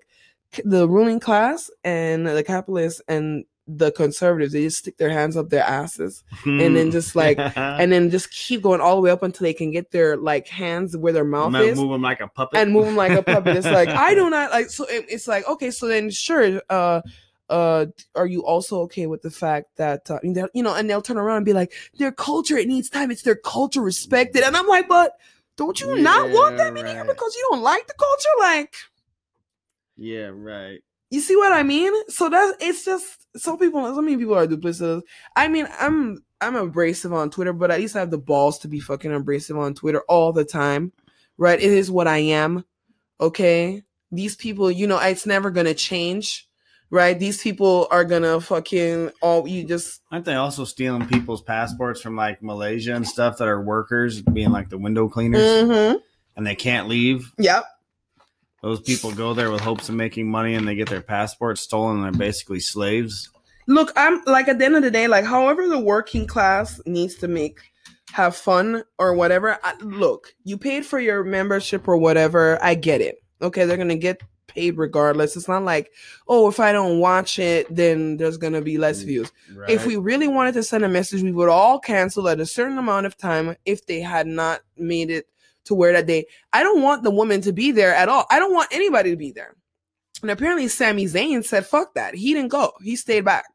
the ruling class and the capitalists and the conservatives. They just stick their hands up their asses and then just like [LAUGHS] and then just keep going all the way up until they can get their like hands where their mouth is, move them like a puppet and move them like a puppet. It's like [LAUGHS] I do not like. So it, it's like okay. So then sure. Uh, uh, are you also okay with the fact that uh, I mean, they'll- you know, and they'll turn around and be like, their culture it needs time. It's their culture respected, and I'm like, but don't you not want them in here because you don't like the culture? Like, Yeah, right. You see what I mean? So that's it's just some people. So many people are duplicitous. I mean, I'm I'm abrasive on Twitter, but at least I have the balls to be fucking abrasive on Twitter all the time. Right? It is what I am. Okay. These people, you know, it's never gonna change. Right? These people are gonna fucking all you just Aren't they also stealing people's passports from like Malaysia and stuff that are workers, being like the window cleaners, mm-hmm. and they can't leave? Yep. Those people go there with hopes of making money, and they get their passports stolen, and they're basically slaves. Look, I'm like at the end of the day, like however the working class needs to make have fun or whatever. I, look, you paid for your membership or whatever. I get it. Okay, they're gonna get paid regardless. It's not like, oh, if I don't watch it, then there's gonna be less views. Right? If we really wanted to send a message, we would all cancel at a certain amount of time if they had not made it to where that day. I don't want the woman to be there at all. I don't want anybody to be there. And apparently, Sami Zayn said, "Fuck that." He didn't go. He stayed back.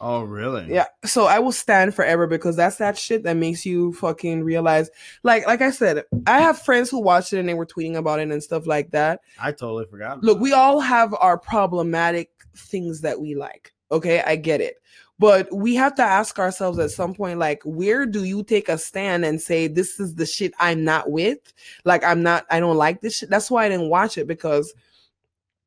oh, really? Yeah. So I will stand forever because that's that shit that makes you fucking realize. Like, like I said, I have friends who watched it and they were tweeting about it and stuff like that. I totally forgot. Look, we all have our problematic things that we like. Okay, I get it. But we have to ask ourselves at some point, like, where do you take a stand and say, this is the shit I'm not with? Like, I'm not, I don't like this shit. That's why I didn't watch it because,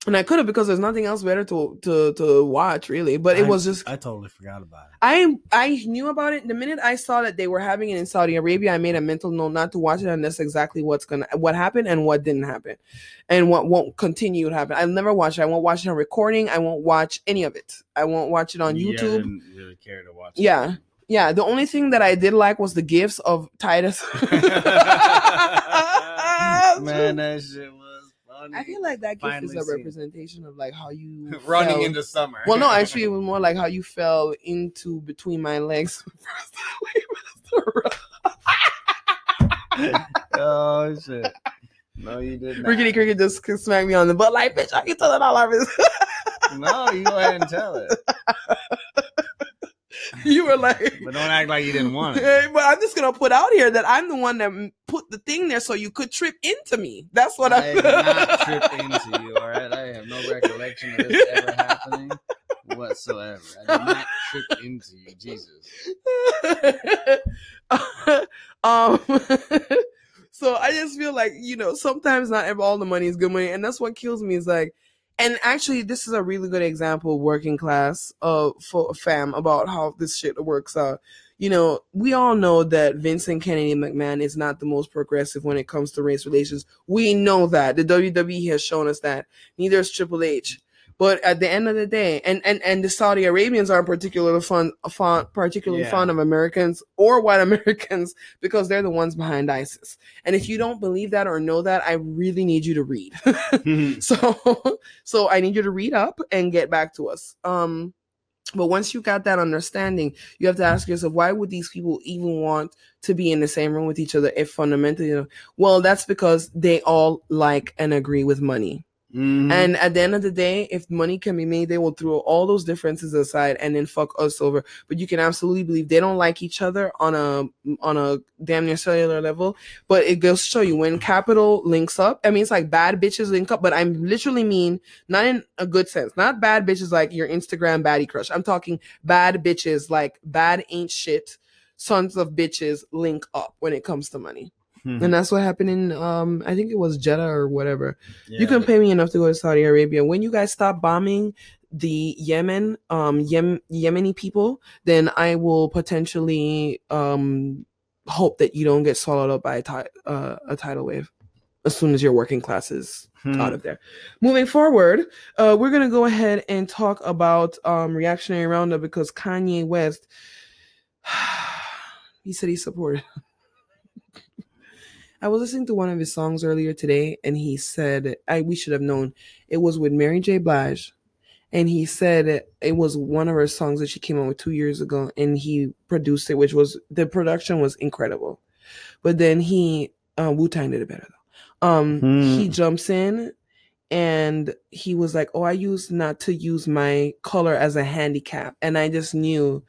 and I could have because there's nothing else better to to to watch, really. But it I- was just, I totally forgot about it. I I knew about it the minute I saw that they were having it in Saudi Arabia. I made a mental note not to watch it, and that's exactly what's gonna what happened and what didn't happen, and what won't continue to happen. I'll never watch it. I won't watch it on recording. I won't watch any of it. I won't watch it on Yeah, I YouTube. didn't really care to watch. it. Yeah, yeah. The only thing that I did like was the gifts of Titus. [LAUGHS] [LAUGHS] Man, that shit was funny. I feel like that gift is a seen it. representation of like how you [LAUGHS] running felt- into summer. Well, no, actually, it [LAUGHS] was more like how you fell into between my legs. [LAUGHS] oh shit. No, you did not. Rickety Cricket just smacked me on the butt like, bitch, I can tell it all of it. No, you go ahead and tell it. [LAUGHS] you were like, But don't act like you didn't want it. [LAUGHS] But I'm just gonna put out here that I'm the one that put the thing there so you could trip into me. That's what I I, did not [LAUGHS] trip into you, all right? I have no recollection of this ever happening whatsoever. I did not trip into you, Jesus. um so i just feel like you know sometimes not ever all the money is good money and that's what kills me is like and actually this is a really good example working class uh for fam about how this shit works out. You know we all know that vincent kennedy mcmahon is not the most progressive when it comes to race relations. We know that. The wwe has shown us that. Neither is triple h but at the end of the day, and and and the Saudi Arabians aren't particularly fond, fond particularly Yeah. fond of Americans or white [LAUGHS] Americans because they're the ones behind ISIS. And if you don't believe that or know that, I really need you to read. [LAUGHS] so so I need you to read up and get back to us. Um but once you got that understanding, you have to ask yourself, why would these people even want to be in the same room with each other if fundamentally, you know, well, that's because they all like and agree with money. Mhm. And at the end of the day, if money can be made, they will throw all those differences aside and then fuck us over. But you can absolutely believe they don't like each other on a on a damn near cellular level. But it goes to show you when capital links up. I mean, it's like bad bitches link up, but I'm literally mean not in a good sense. Not bad bitches like your Instagram baddie crush. I'm talking bad bitches like bad ain't shit. Sons of bitches link up when it comes to money. Mhm. And that's what happened in um I think it was Jeddah or whatever. Yeah. You can pay me enough to go to Saudi Arabia. When you guys stop bombing the Yemen, um, Yem- Yemeni people, then I will potentially um hope that you don't get swallowed up by a, ti- uh, a tidal wave as soon as your working class is Hmm. out of there. Moving forward, uh, we're gonna go ahead and talk about um reactionary roundup because Kanye West, [SIGHS] he said he supported. I was listening to one of his songs earlier today, and he said, "I we should have known it was with Mary J. Blige." And he said it, was one of her songs that she came out with two years ago, and he produced it, which was the production was incredible. But then he uh, Wu Tang did it better though. Um, Hmm. he jumps in, and he was like, "Oh, I used not to use my color as a handicap," and I just knew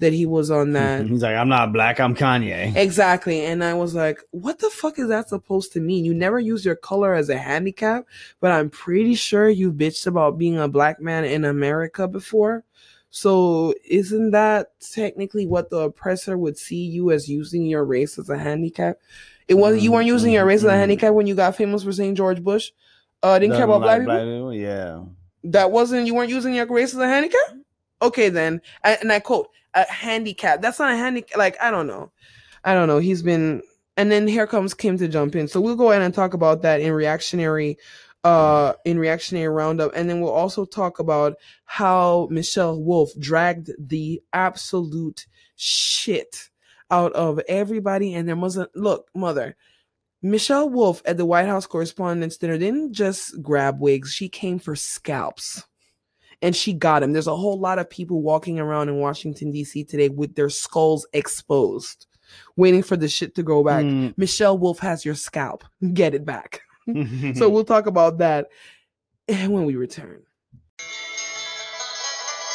that he was on [LAUGHS] that. He's like, I'm not black, I'm Kanye. Exactly. And I was like, what the fuck is that supposed to mean? You never use your color as a handicap, but I'm pretty sure you bitched about being a black man in America before. So isn't that technically what the oppressor would see you as using your race as a handicap? It wasn't you weren't using your race as a Mhm. handicap when you got famous for saying George Bush. Uh didn't care about Doesn't black people. Yeah. That wasn't you weren't using your race as a handicap? Okay then. And, I quote, a handicap. That's not a handicap like I don't know. I don't know. He's been and then here comes Kim to jump in. So we'll go ahead and talk about that in reactionary uh in reactionary roundup and then we'll also talk about how Michelle Wolf dragged the absolute shit out of everybody and there wasn't look mother Michelle Wolf at the White House Correspondents' Dinner didn't just grab wigs, she came for scalps. And she got him. There's a whole lot of people walking around in Washington, D.C. today with their skulls exposed, waiting for the shit to go back. Mm. Michelle Wolf has your scalp. [LAUGHS] Get it back. [LAUGHS] so [LAUGHS] we'll talk about that when we return.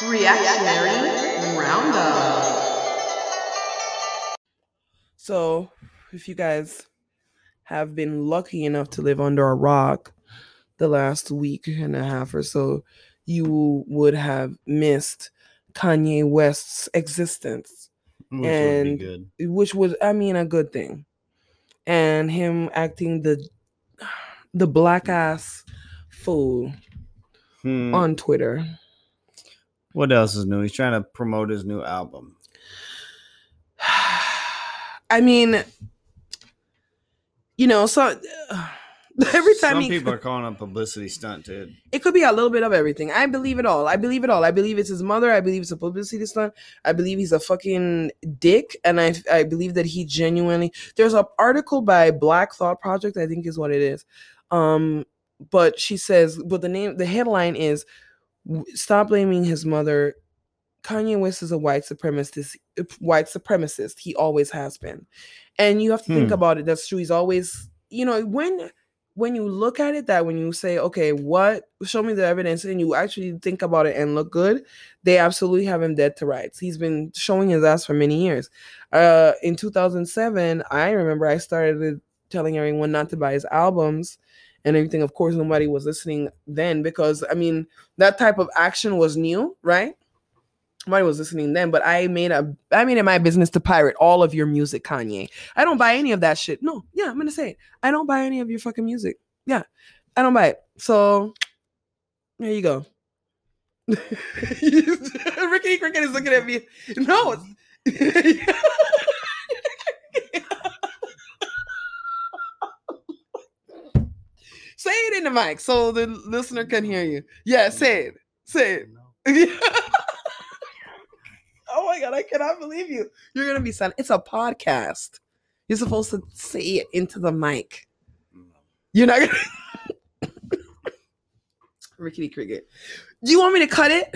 Reactionary Roundup. So, if you guys have been lucky enough to live under a rock the last week and a half or so, you would have missed Kanye West's existence, Which would and- good. which was, I mean, a good thing. And him acting the [SIGHS] the black ass fool Hmm. on Twitter. What else is new? He's trying to promote his new album. [SIGHS] I mean, you know, so [LAUGHS] every time Some he, people are [LAUGHS] calling a publicity stunt, dude. it could be a little bit of everything. I believe it all. I believe it all. I believe it's his mother. I believe it's a publicity stunt. I believe he's a fucking dick, and I I believe that he genuinely. There's an article by Black Thought Project, I think is what it is. Um, but she says, but the name, the headline is, "Stop blaming his mother." Kanye West is a white supremacist. White supremacist. He always has been, and you have to think Hmm. about it. That's true. He's always, you know, when when you look at it that when you say okay what show me the evidence and you actually think about it and look good they absolutely have him dead to rights. He's been showing his ass for many years. Uh in 2007 i remember i started telling everyone not to buy his albums and everything. Of course nobody was listening then because i mean that type of action was new right nobody was listening then but i made a i made it my business to pirate all of your music kanye i don't buy any of that shit no yeah i'm gonna say it I don't buy any of your fucking music. Yeah, I don't buy it. So there you go. [LAUGHS] Rickety Cricket is looking at me. No. [LAUGHS] say it in the mic so the listener can hear you. Yeah, say it. Say it. [LAUGHS] my god, I cannot believe you. You're gonna be silent. It's a podcast. You're supposed to say it into the mic. You're not gonna [LAUGHS] Rickety Cricket. Do you want me to cut it?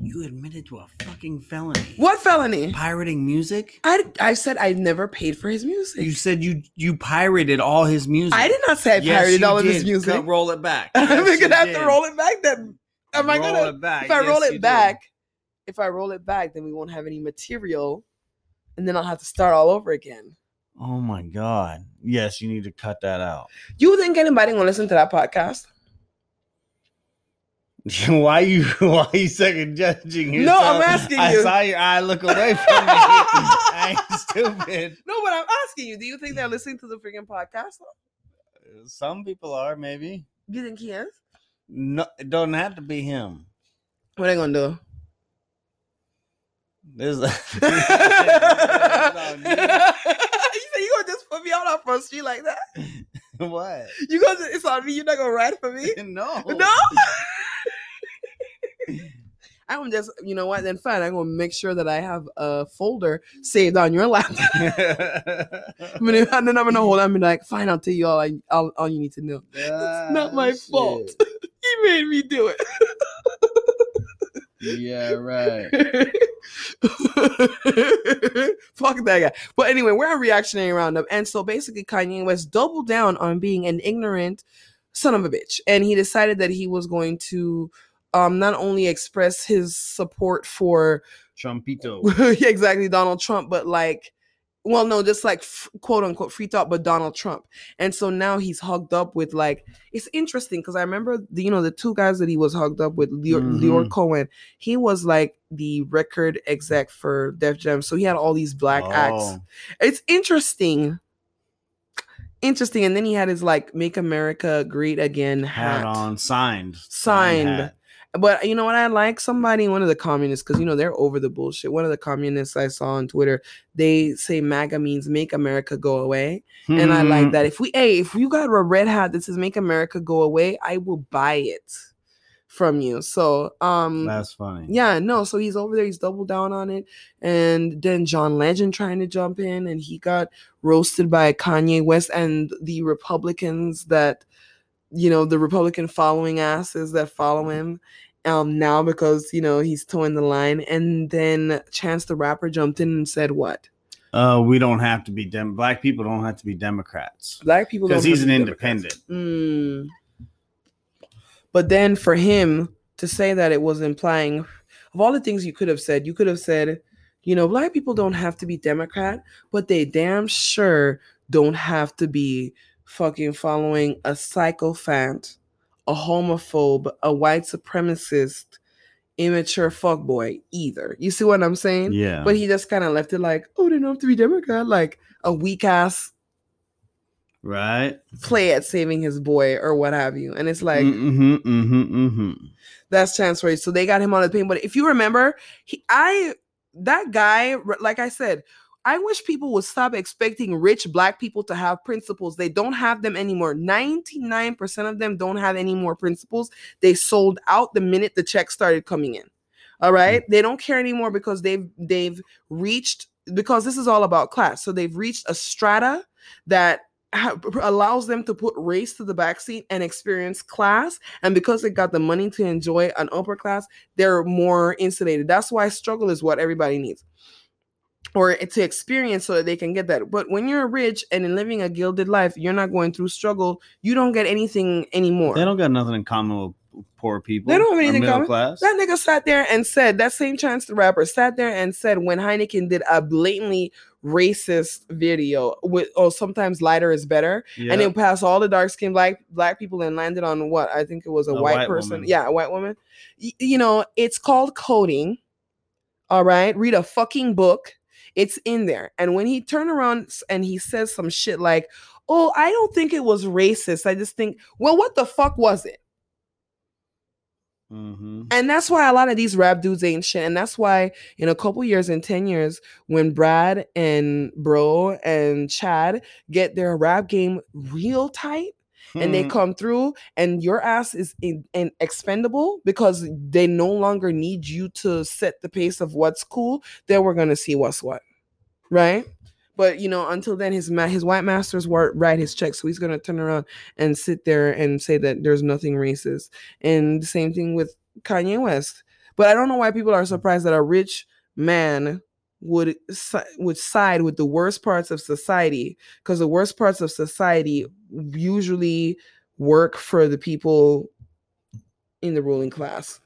You admitted to a fucking felony. What felony? Pirating music? I, I said I never paid for his music. You said you you pirated all his music. I did not say I Yes, pirated all of his music. Cut- roll it back. [LAUGHS] I'm gonna have to roll it back then. Am I Roll gonna it back. if I roll it you did. If I roll it back, then we won't have any material, and then I'll have to start all over again. Oh my god. Yes, you need to cut that out. You think anybody gonna listen to that podcast? [LAUGHS] why you [LAUGHS] why you second judging No. I'm asking you. I saw your eye look away from [LAUGHS] me. I ain't stupid. No, but I'm asking you. Do you think they're listening to the freaking podcast? Some people are maybe. You think he is? No, it don't have to be him. What are they gonna do? There's [LAUGHS] [LAUGHS] you say you gonna just put me out on front street like that? [LAUGHS] what? You gonna it's on me? You're not gonna ride for me? No. No. I'm just, you know what? Then fine. I'm gonna make sure that I have a folder saved on your laptop. and then I'm gonna hold on and be like, fine, I'll tell you all I all, all you need to know. It's not my Ah, fault. He made me do it. Yeah, right. [LAUGHS] Fuck that guy. But anyway, we're on reactionary roundup. And so basically Kanye West doubled down on being an ignorant son of a bitch. And he decided that he was going to um not only express his support for Trumpito. [LAUGHS] yeah, exactly Donald Trump, but like, well, no, just like f- quote unquote free thought, but Donald Trump. And so now he's hugged up with like, it's interesting because I remember the, you know the two guys that he was hugged up with, Leo, Lyor Mhm. Cohen. He was like the record exec for Def Jam, so he had all these black acts. Oh. It's interesting. Interesting, and then he had his like "Make America Great Again" hat, Hat on signed. Signed. hat. But you know what I like? Somebody, one of the communists, because you know they're over the bullshit. One of the communists I saw on Twitter, they say MAGA means make America go away. And I like that. If we hey, if you got a red hat that says make America go away, I will buy it. from you. So um That's funny. yeah, no, so he's over there, he's doubled down on it. And then John Legend trying to jump in and he got roasted by Kanye West and the Republicans that you know, the Republican following asses that follow him um now because you know he's towing the line. And then Chance the Rapper jumped in and said what? Uh, we don't have to be dem. Black people don't have to be Democrats Black people because he's an to be Democrats. independent. Mm. But then for him to say that it was implying of all the things you could have said, you could have said, you know, black people don't have to be Democrat, but they damn sure don't have to be fucking following a psychophant, a homophobe, a white supremacist, immature fuckboy either. You see what I'm saying? Yeah, But he just kind of left it like, oh, they don't have to be Democrat, like a weak ass right. play at saving his boy or what have you. And it's like mm-hmm, mm-hmm, mm-hmm. that's chance for you. So they got him on the pain. But if you remember, he I that guy, like I said, I wish people would stop expecting rich black people to have principles. They don't have them anymore. 99% of them don't have any more principles. They sold out the minute the check started coming in. All right? Mm. They don't care anymore because they've they've reached because this is all about class. So they've reached a strata that ha- allows them to put race to the backseat and experience class. And because they got the money to enjoy an upper class, they're more insulated. That's why struggle is what everybody needs or to experience so that they can get that. But when you're rich and living a gilded life, you're not going through struggle. You don't get anything anymore. They don't got nothing in common with poor people. They don't have anything in common. class. That nigga sat there and said that same Chance the Rapper sat there and said when Heineken did a blatantly racist video with oh sometimes lighter is better yeah. and it passed all the dark skinned black black people and landed on what I think it was a, A white, white person. woman. Yeah, a white woman. Y- you know, it's called coding. All right, read a fucking book. It's in there. And when he turned around and he says some shit like, "Oh, I don't think it was racist. I just think, well, what the fuck was it?" Mhm. And that's why a lot of these rap dudes ain't shit. And that's why in a couple years, in 10 years, when Brad and Bro and Chad get their rap game real tight and they Mhm. come through and your ass is in, in expendable because they no longer need you to set the pace of what's cool, then we're gonna see what's what. Right? But you know, until then, his ma- his white masters won't write his check, so he's gonna turn around and sit there and say that there's nothing racist. And the same thing with Kanye West. But I don't know why people are surprised that a rich man would would side with the worst parts of society because the worst parts of society usually work for the people in the ruling class.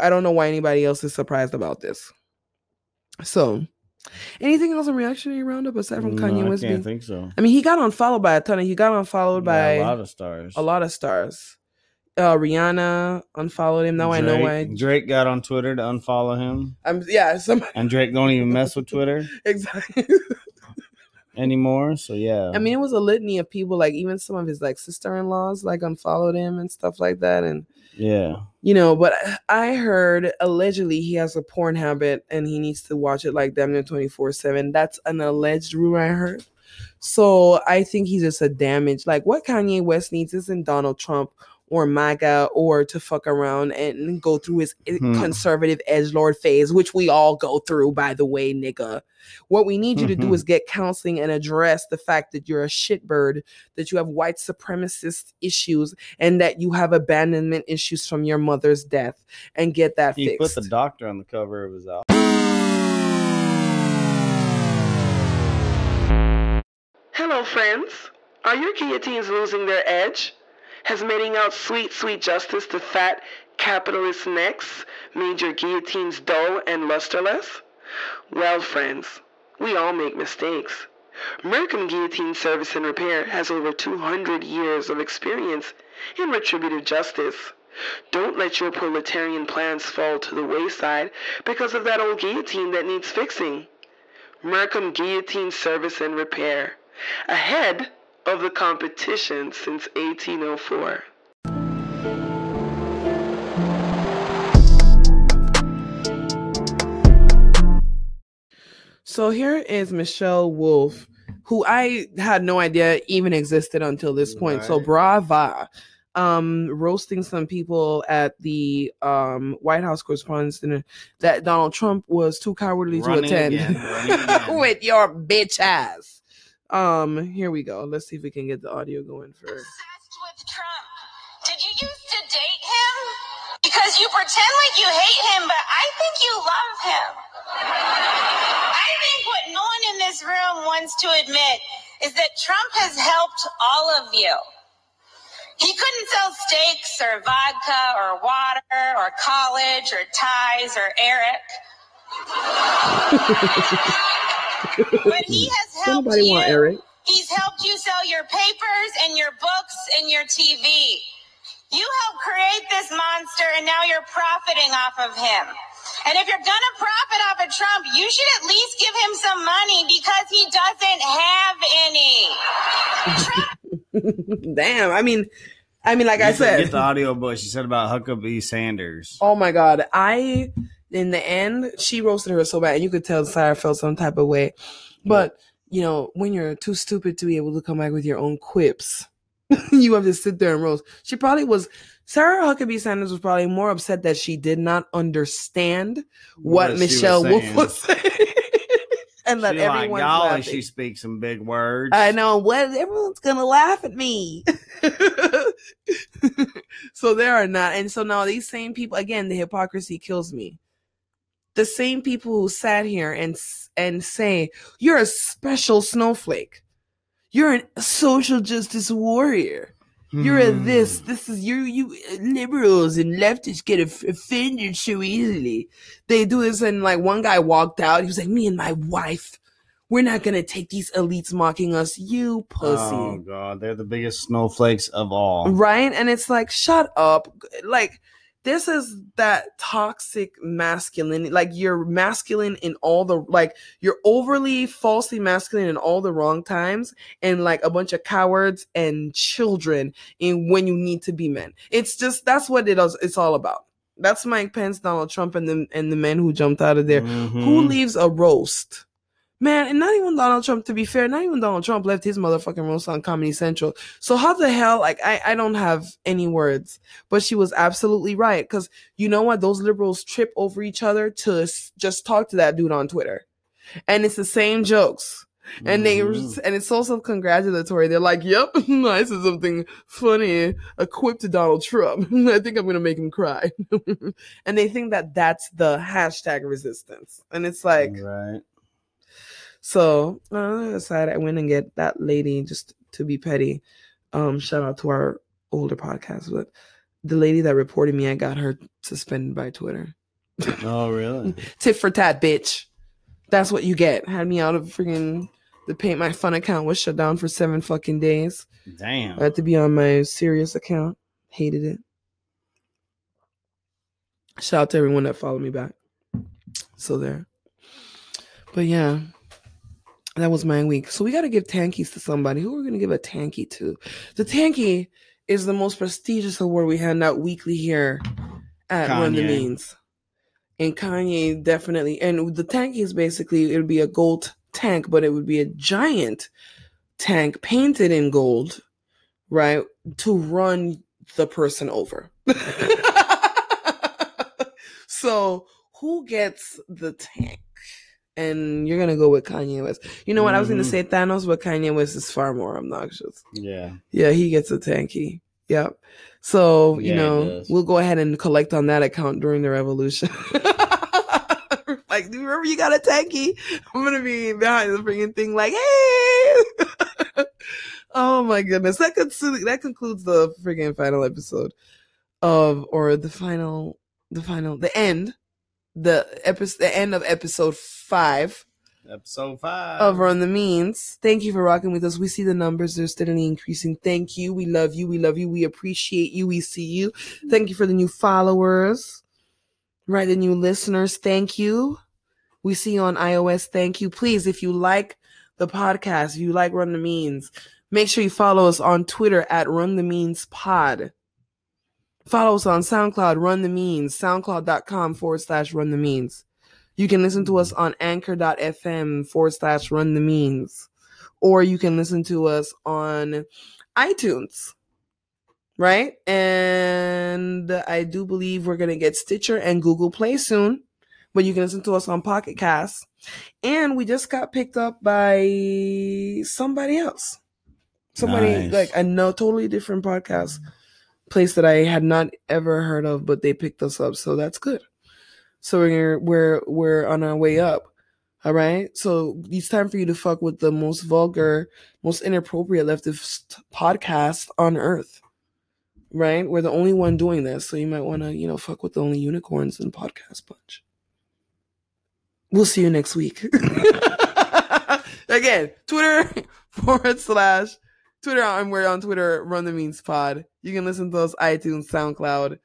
I don't know why anybody else is surprised about this. So, anything else in reactionary roundup aside from No, Kanye I West? can't being- think so. I mean, he got unfollowed by a ton of. He got unfollowed by a lot of stars. a lot of stars. Uh, Rihanna unfollowed him. Now I know why. Drake- Drake got on Twitter to unfollow him, I'm yeah. [LAUGHS] Some and Drake don't even mess with Twitter [LAUGHS] exactly. [LAUGHS] anymore. So yeah, I mean, it was a litany of people. Like even some of his like sister-in-laws like unfollowed him and stuff like that. And yeah, you know, but I heard allegedly he has a porn habit and he needs to watch it like damn near twenty four seven. That's an alleged rumor I heard. So I think he's just a damage. Like what Kanye West needs isn't Donald Trump or MAGA or to fuck around and go through his Hmm. conservative edge lord phase, which we all go through, by the way, nigga. What we need you to do Mhm. is get counseling and address the fact that you're a shitbird, that you have white supremacist issues, and that you have abandonment issues from your mother's death, and get that he fixed. put the doctor on the cover of his album. Hello, friends. Are your guillotines losing their edge? Has meting out sweet, sweet justice to fat capitalist necks made your guillotines dull and lusterless? Well, friends, we all make mistakes. American Guillotine Service and Repair has over 200 years of experience in retributive justice. Don't let your proletarian plans fall to the wayside because of that old guillotine that needs fixing. Markham Guillotine Service and Repair, ahead of the competition since 1804. So here is Michelle Wolf, who I had no idea even existed until this point. So Right. brava. um roasting some people at the um White House Correspondents' Dinner that Donald Trump was too cowardly to attend again, [LAUGHS] again. with your bitch ass. Um, here we go. Let's see if we can get the audio going for. obsessed with Trump. Did you used to date him? Because you pretend like you hate him, but I think you love him. I think what no one in this room wants to admit is that Trump has helped all of you. He couldn't sell steaks or vodka or water or college or ties or Eric. [LAUGHS] but he [LAUGHS] has helped Nobody you. want Eric. He's helped you sell your papers and your books and your TV. You helped create this monster and now you're profiting off of him. And if you're gonna profit off of Trump, you should at least give him some money because he doesn't have any. [LAUGHS] Damn. I mean, I mean, like I You should said, get the audio book she said about Huckabee Sanders. Oh my god, I in the end she roasted her so bad, and you could tell Sarah felt some type of way. But you know, when you're too stupid to be able to come back with your own quips, [LAUGHS] you have to sit there and roast. She probably was. Sarah Huckabee Sanders was probably more upset that she did not understand what, What she was Michelle Wolf was saying, [LAUGHS] and that She like, everyone's y'all, and she speaks some big words. I know what everyone's gonna laugh at me. [LAUGHS] so there are not, and so now these same people again, the hypocrisy kills me. The same people who sat here and and say you're a special snowflake, you're a social justice warrior. You're a Hmm. this. This is you. You liberals and leftists get offended so easily. They do this, and like one guy walked out. He was like, "Me and my wife, we're not gonna take these elites mocking us. You pussy." Oh god, they're the biggest snowflakes of all. right and it's like shut up like this is that toxic masculine like you're masculine in all the like you're overly falsely masculine in all the wrong times and like a bunch of cowards and children in when you need to be men it's just that's what it is it's all about that's mike pence donald trump and the and the men who jumped out of there who Mhm. leaves a roast? Man, and not even Donald Trump, to be fair, not even Donald Trump left his motherfucking roast on Comedy Central. So how the hell, like, I, I don't have any words, but she was absolutely right. Cause you know what? Those liberals trip over each other to just talk to that dude on Twitter. And it's the same jokes. And they, Mhm. and it's so self-congratulatory. They're like, yep, [LAUGHS] I said something funny, a quip to Donald Trump. [LAUGHS] I think I'm going to make him cry. [LAUGHS] and they think that that's the hashtag resistance. And it's like, right. So on the other side, I went and get that lady just to be petty. Um, shout out to our older podcast, but the lady that reported me, I got her suspended by Twitter. Oh really? [LAUGHS] Tit for tat, bitch. That's what you get. Had me out of freaking the paint my fun account was shut down for seven fucking days. Damn. I had to be on my serious account. Hated it. Shout out to everyone that followed me back. So there. But yeah, that was my week. So we got to give tankies to somebody. Who are we going to give a tanky to? The tanky is the most prestigious award we hand out weekly here at Run the Means. And Kanye definitely, and the tanky is basically, it would be a gold tank, but it would be a giant tank painted in gold, right? To run the person over. [LAUGHS] [LAUGHS] so who gets the tank? And you're gonna go with Kanye West. You know what? I was gonna Mhm. say Thanos, but Kanye West is far more obnoxious. Yeah. Yeah, he gets a tanky. Yep. So, you Yeah, know, we'll go ahead and collect on that account during the revolution. [LAUGHS] like, do you remember you got a tanky? I'm gonna be behind the freaking thing like, hey! [LAUGHS] oh my goodness. That concludes that concludes the freaking final episode of or the final the final the end. The episode the end of episode five Episode five. of Run the Means. Thank you for rocking with us. We see the numbers, they're steadily increasing. Thank you. We love you. We love you. We appreciate you. We see you. Thank you for the new followers. Right, the new listeners. Thank you. We see you on iOS. Thank you. Please, if you like the podcast, if you like Run the Means, make sure you follow us on Twitter at Run the Means Pod. Follow us on SoundCloud, Run the Means, soundcloud.com forward slash Run the Means. You can listen to us on anchor.fm forward slash run the means. Or you can listen to us on iTunes. right? And I do believe we're gonna get Stitcher and Google Play soon, but you can listen to us on Pocket Cast. And we just got picked up by somebody else, somebody Nice. like a no totally different podcast place that I had not ever heard of, but they picked us up, so that's good. So we're we're we're on our way up. All right. So it's time for you to fuck with the most vulgar, most inappropriate leftist podcast on earth. Right? We're the only one doing this. So you might want to, you know, fuck with the only unicorns in podcast bunch. We'll see you next week. [LAUGHS] Again, Twitter [LAUGHS] forward slash Twitter. I'm we're on Twitter, Run the Means Pod. You can listen to us iTunes, SoundCloud,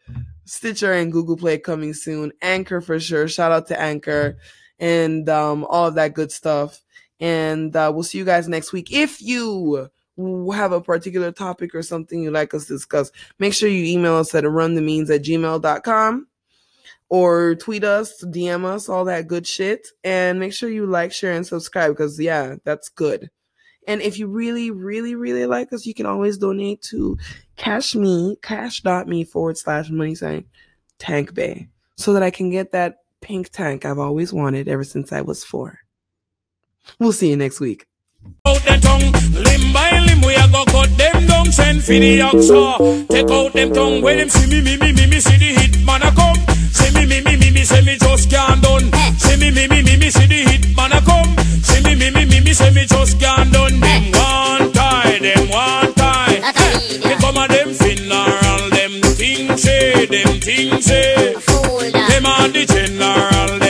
Stitcher, and Google Play coming soon. Anchor for sure. Shout out to Anchor and um, all of that good stuff. And uh, we'll see you guys next week. If you have a particular topic or something you'd like us to discuss, make sure you email us at runthemeans at gmail.com or tweet us, DM us, all that good shit. And make sure you like, share, and subscribe because, yeah, that's good. And if you really, really, really like us, you can always donate to cash me, cash.me forward slash money sign tank bay so that I can get that pink tank I've always wanted ever since I was four. We'll see you next week. out the tongue. Limb by limb, we a go cut them down. Send for the mm-hmm. oxa. Take out them tongue. When them see me, me, me, me, me, see the hit man a come. Say me, me, me, me, me, say me just can't done. Say me, me, me, me, me, see the hit man a come. Say me, me, me, me, me, say me just can't done. Them one time, them one time. They come a them funeral, them things say, them things say. Them are the general.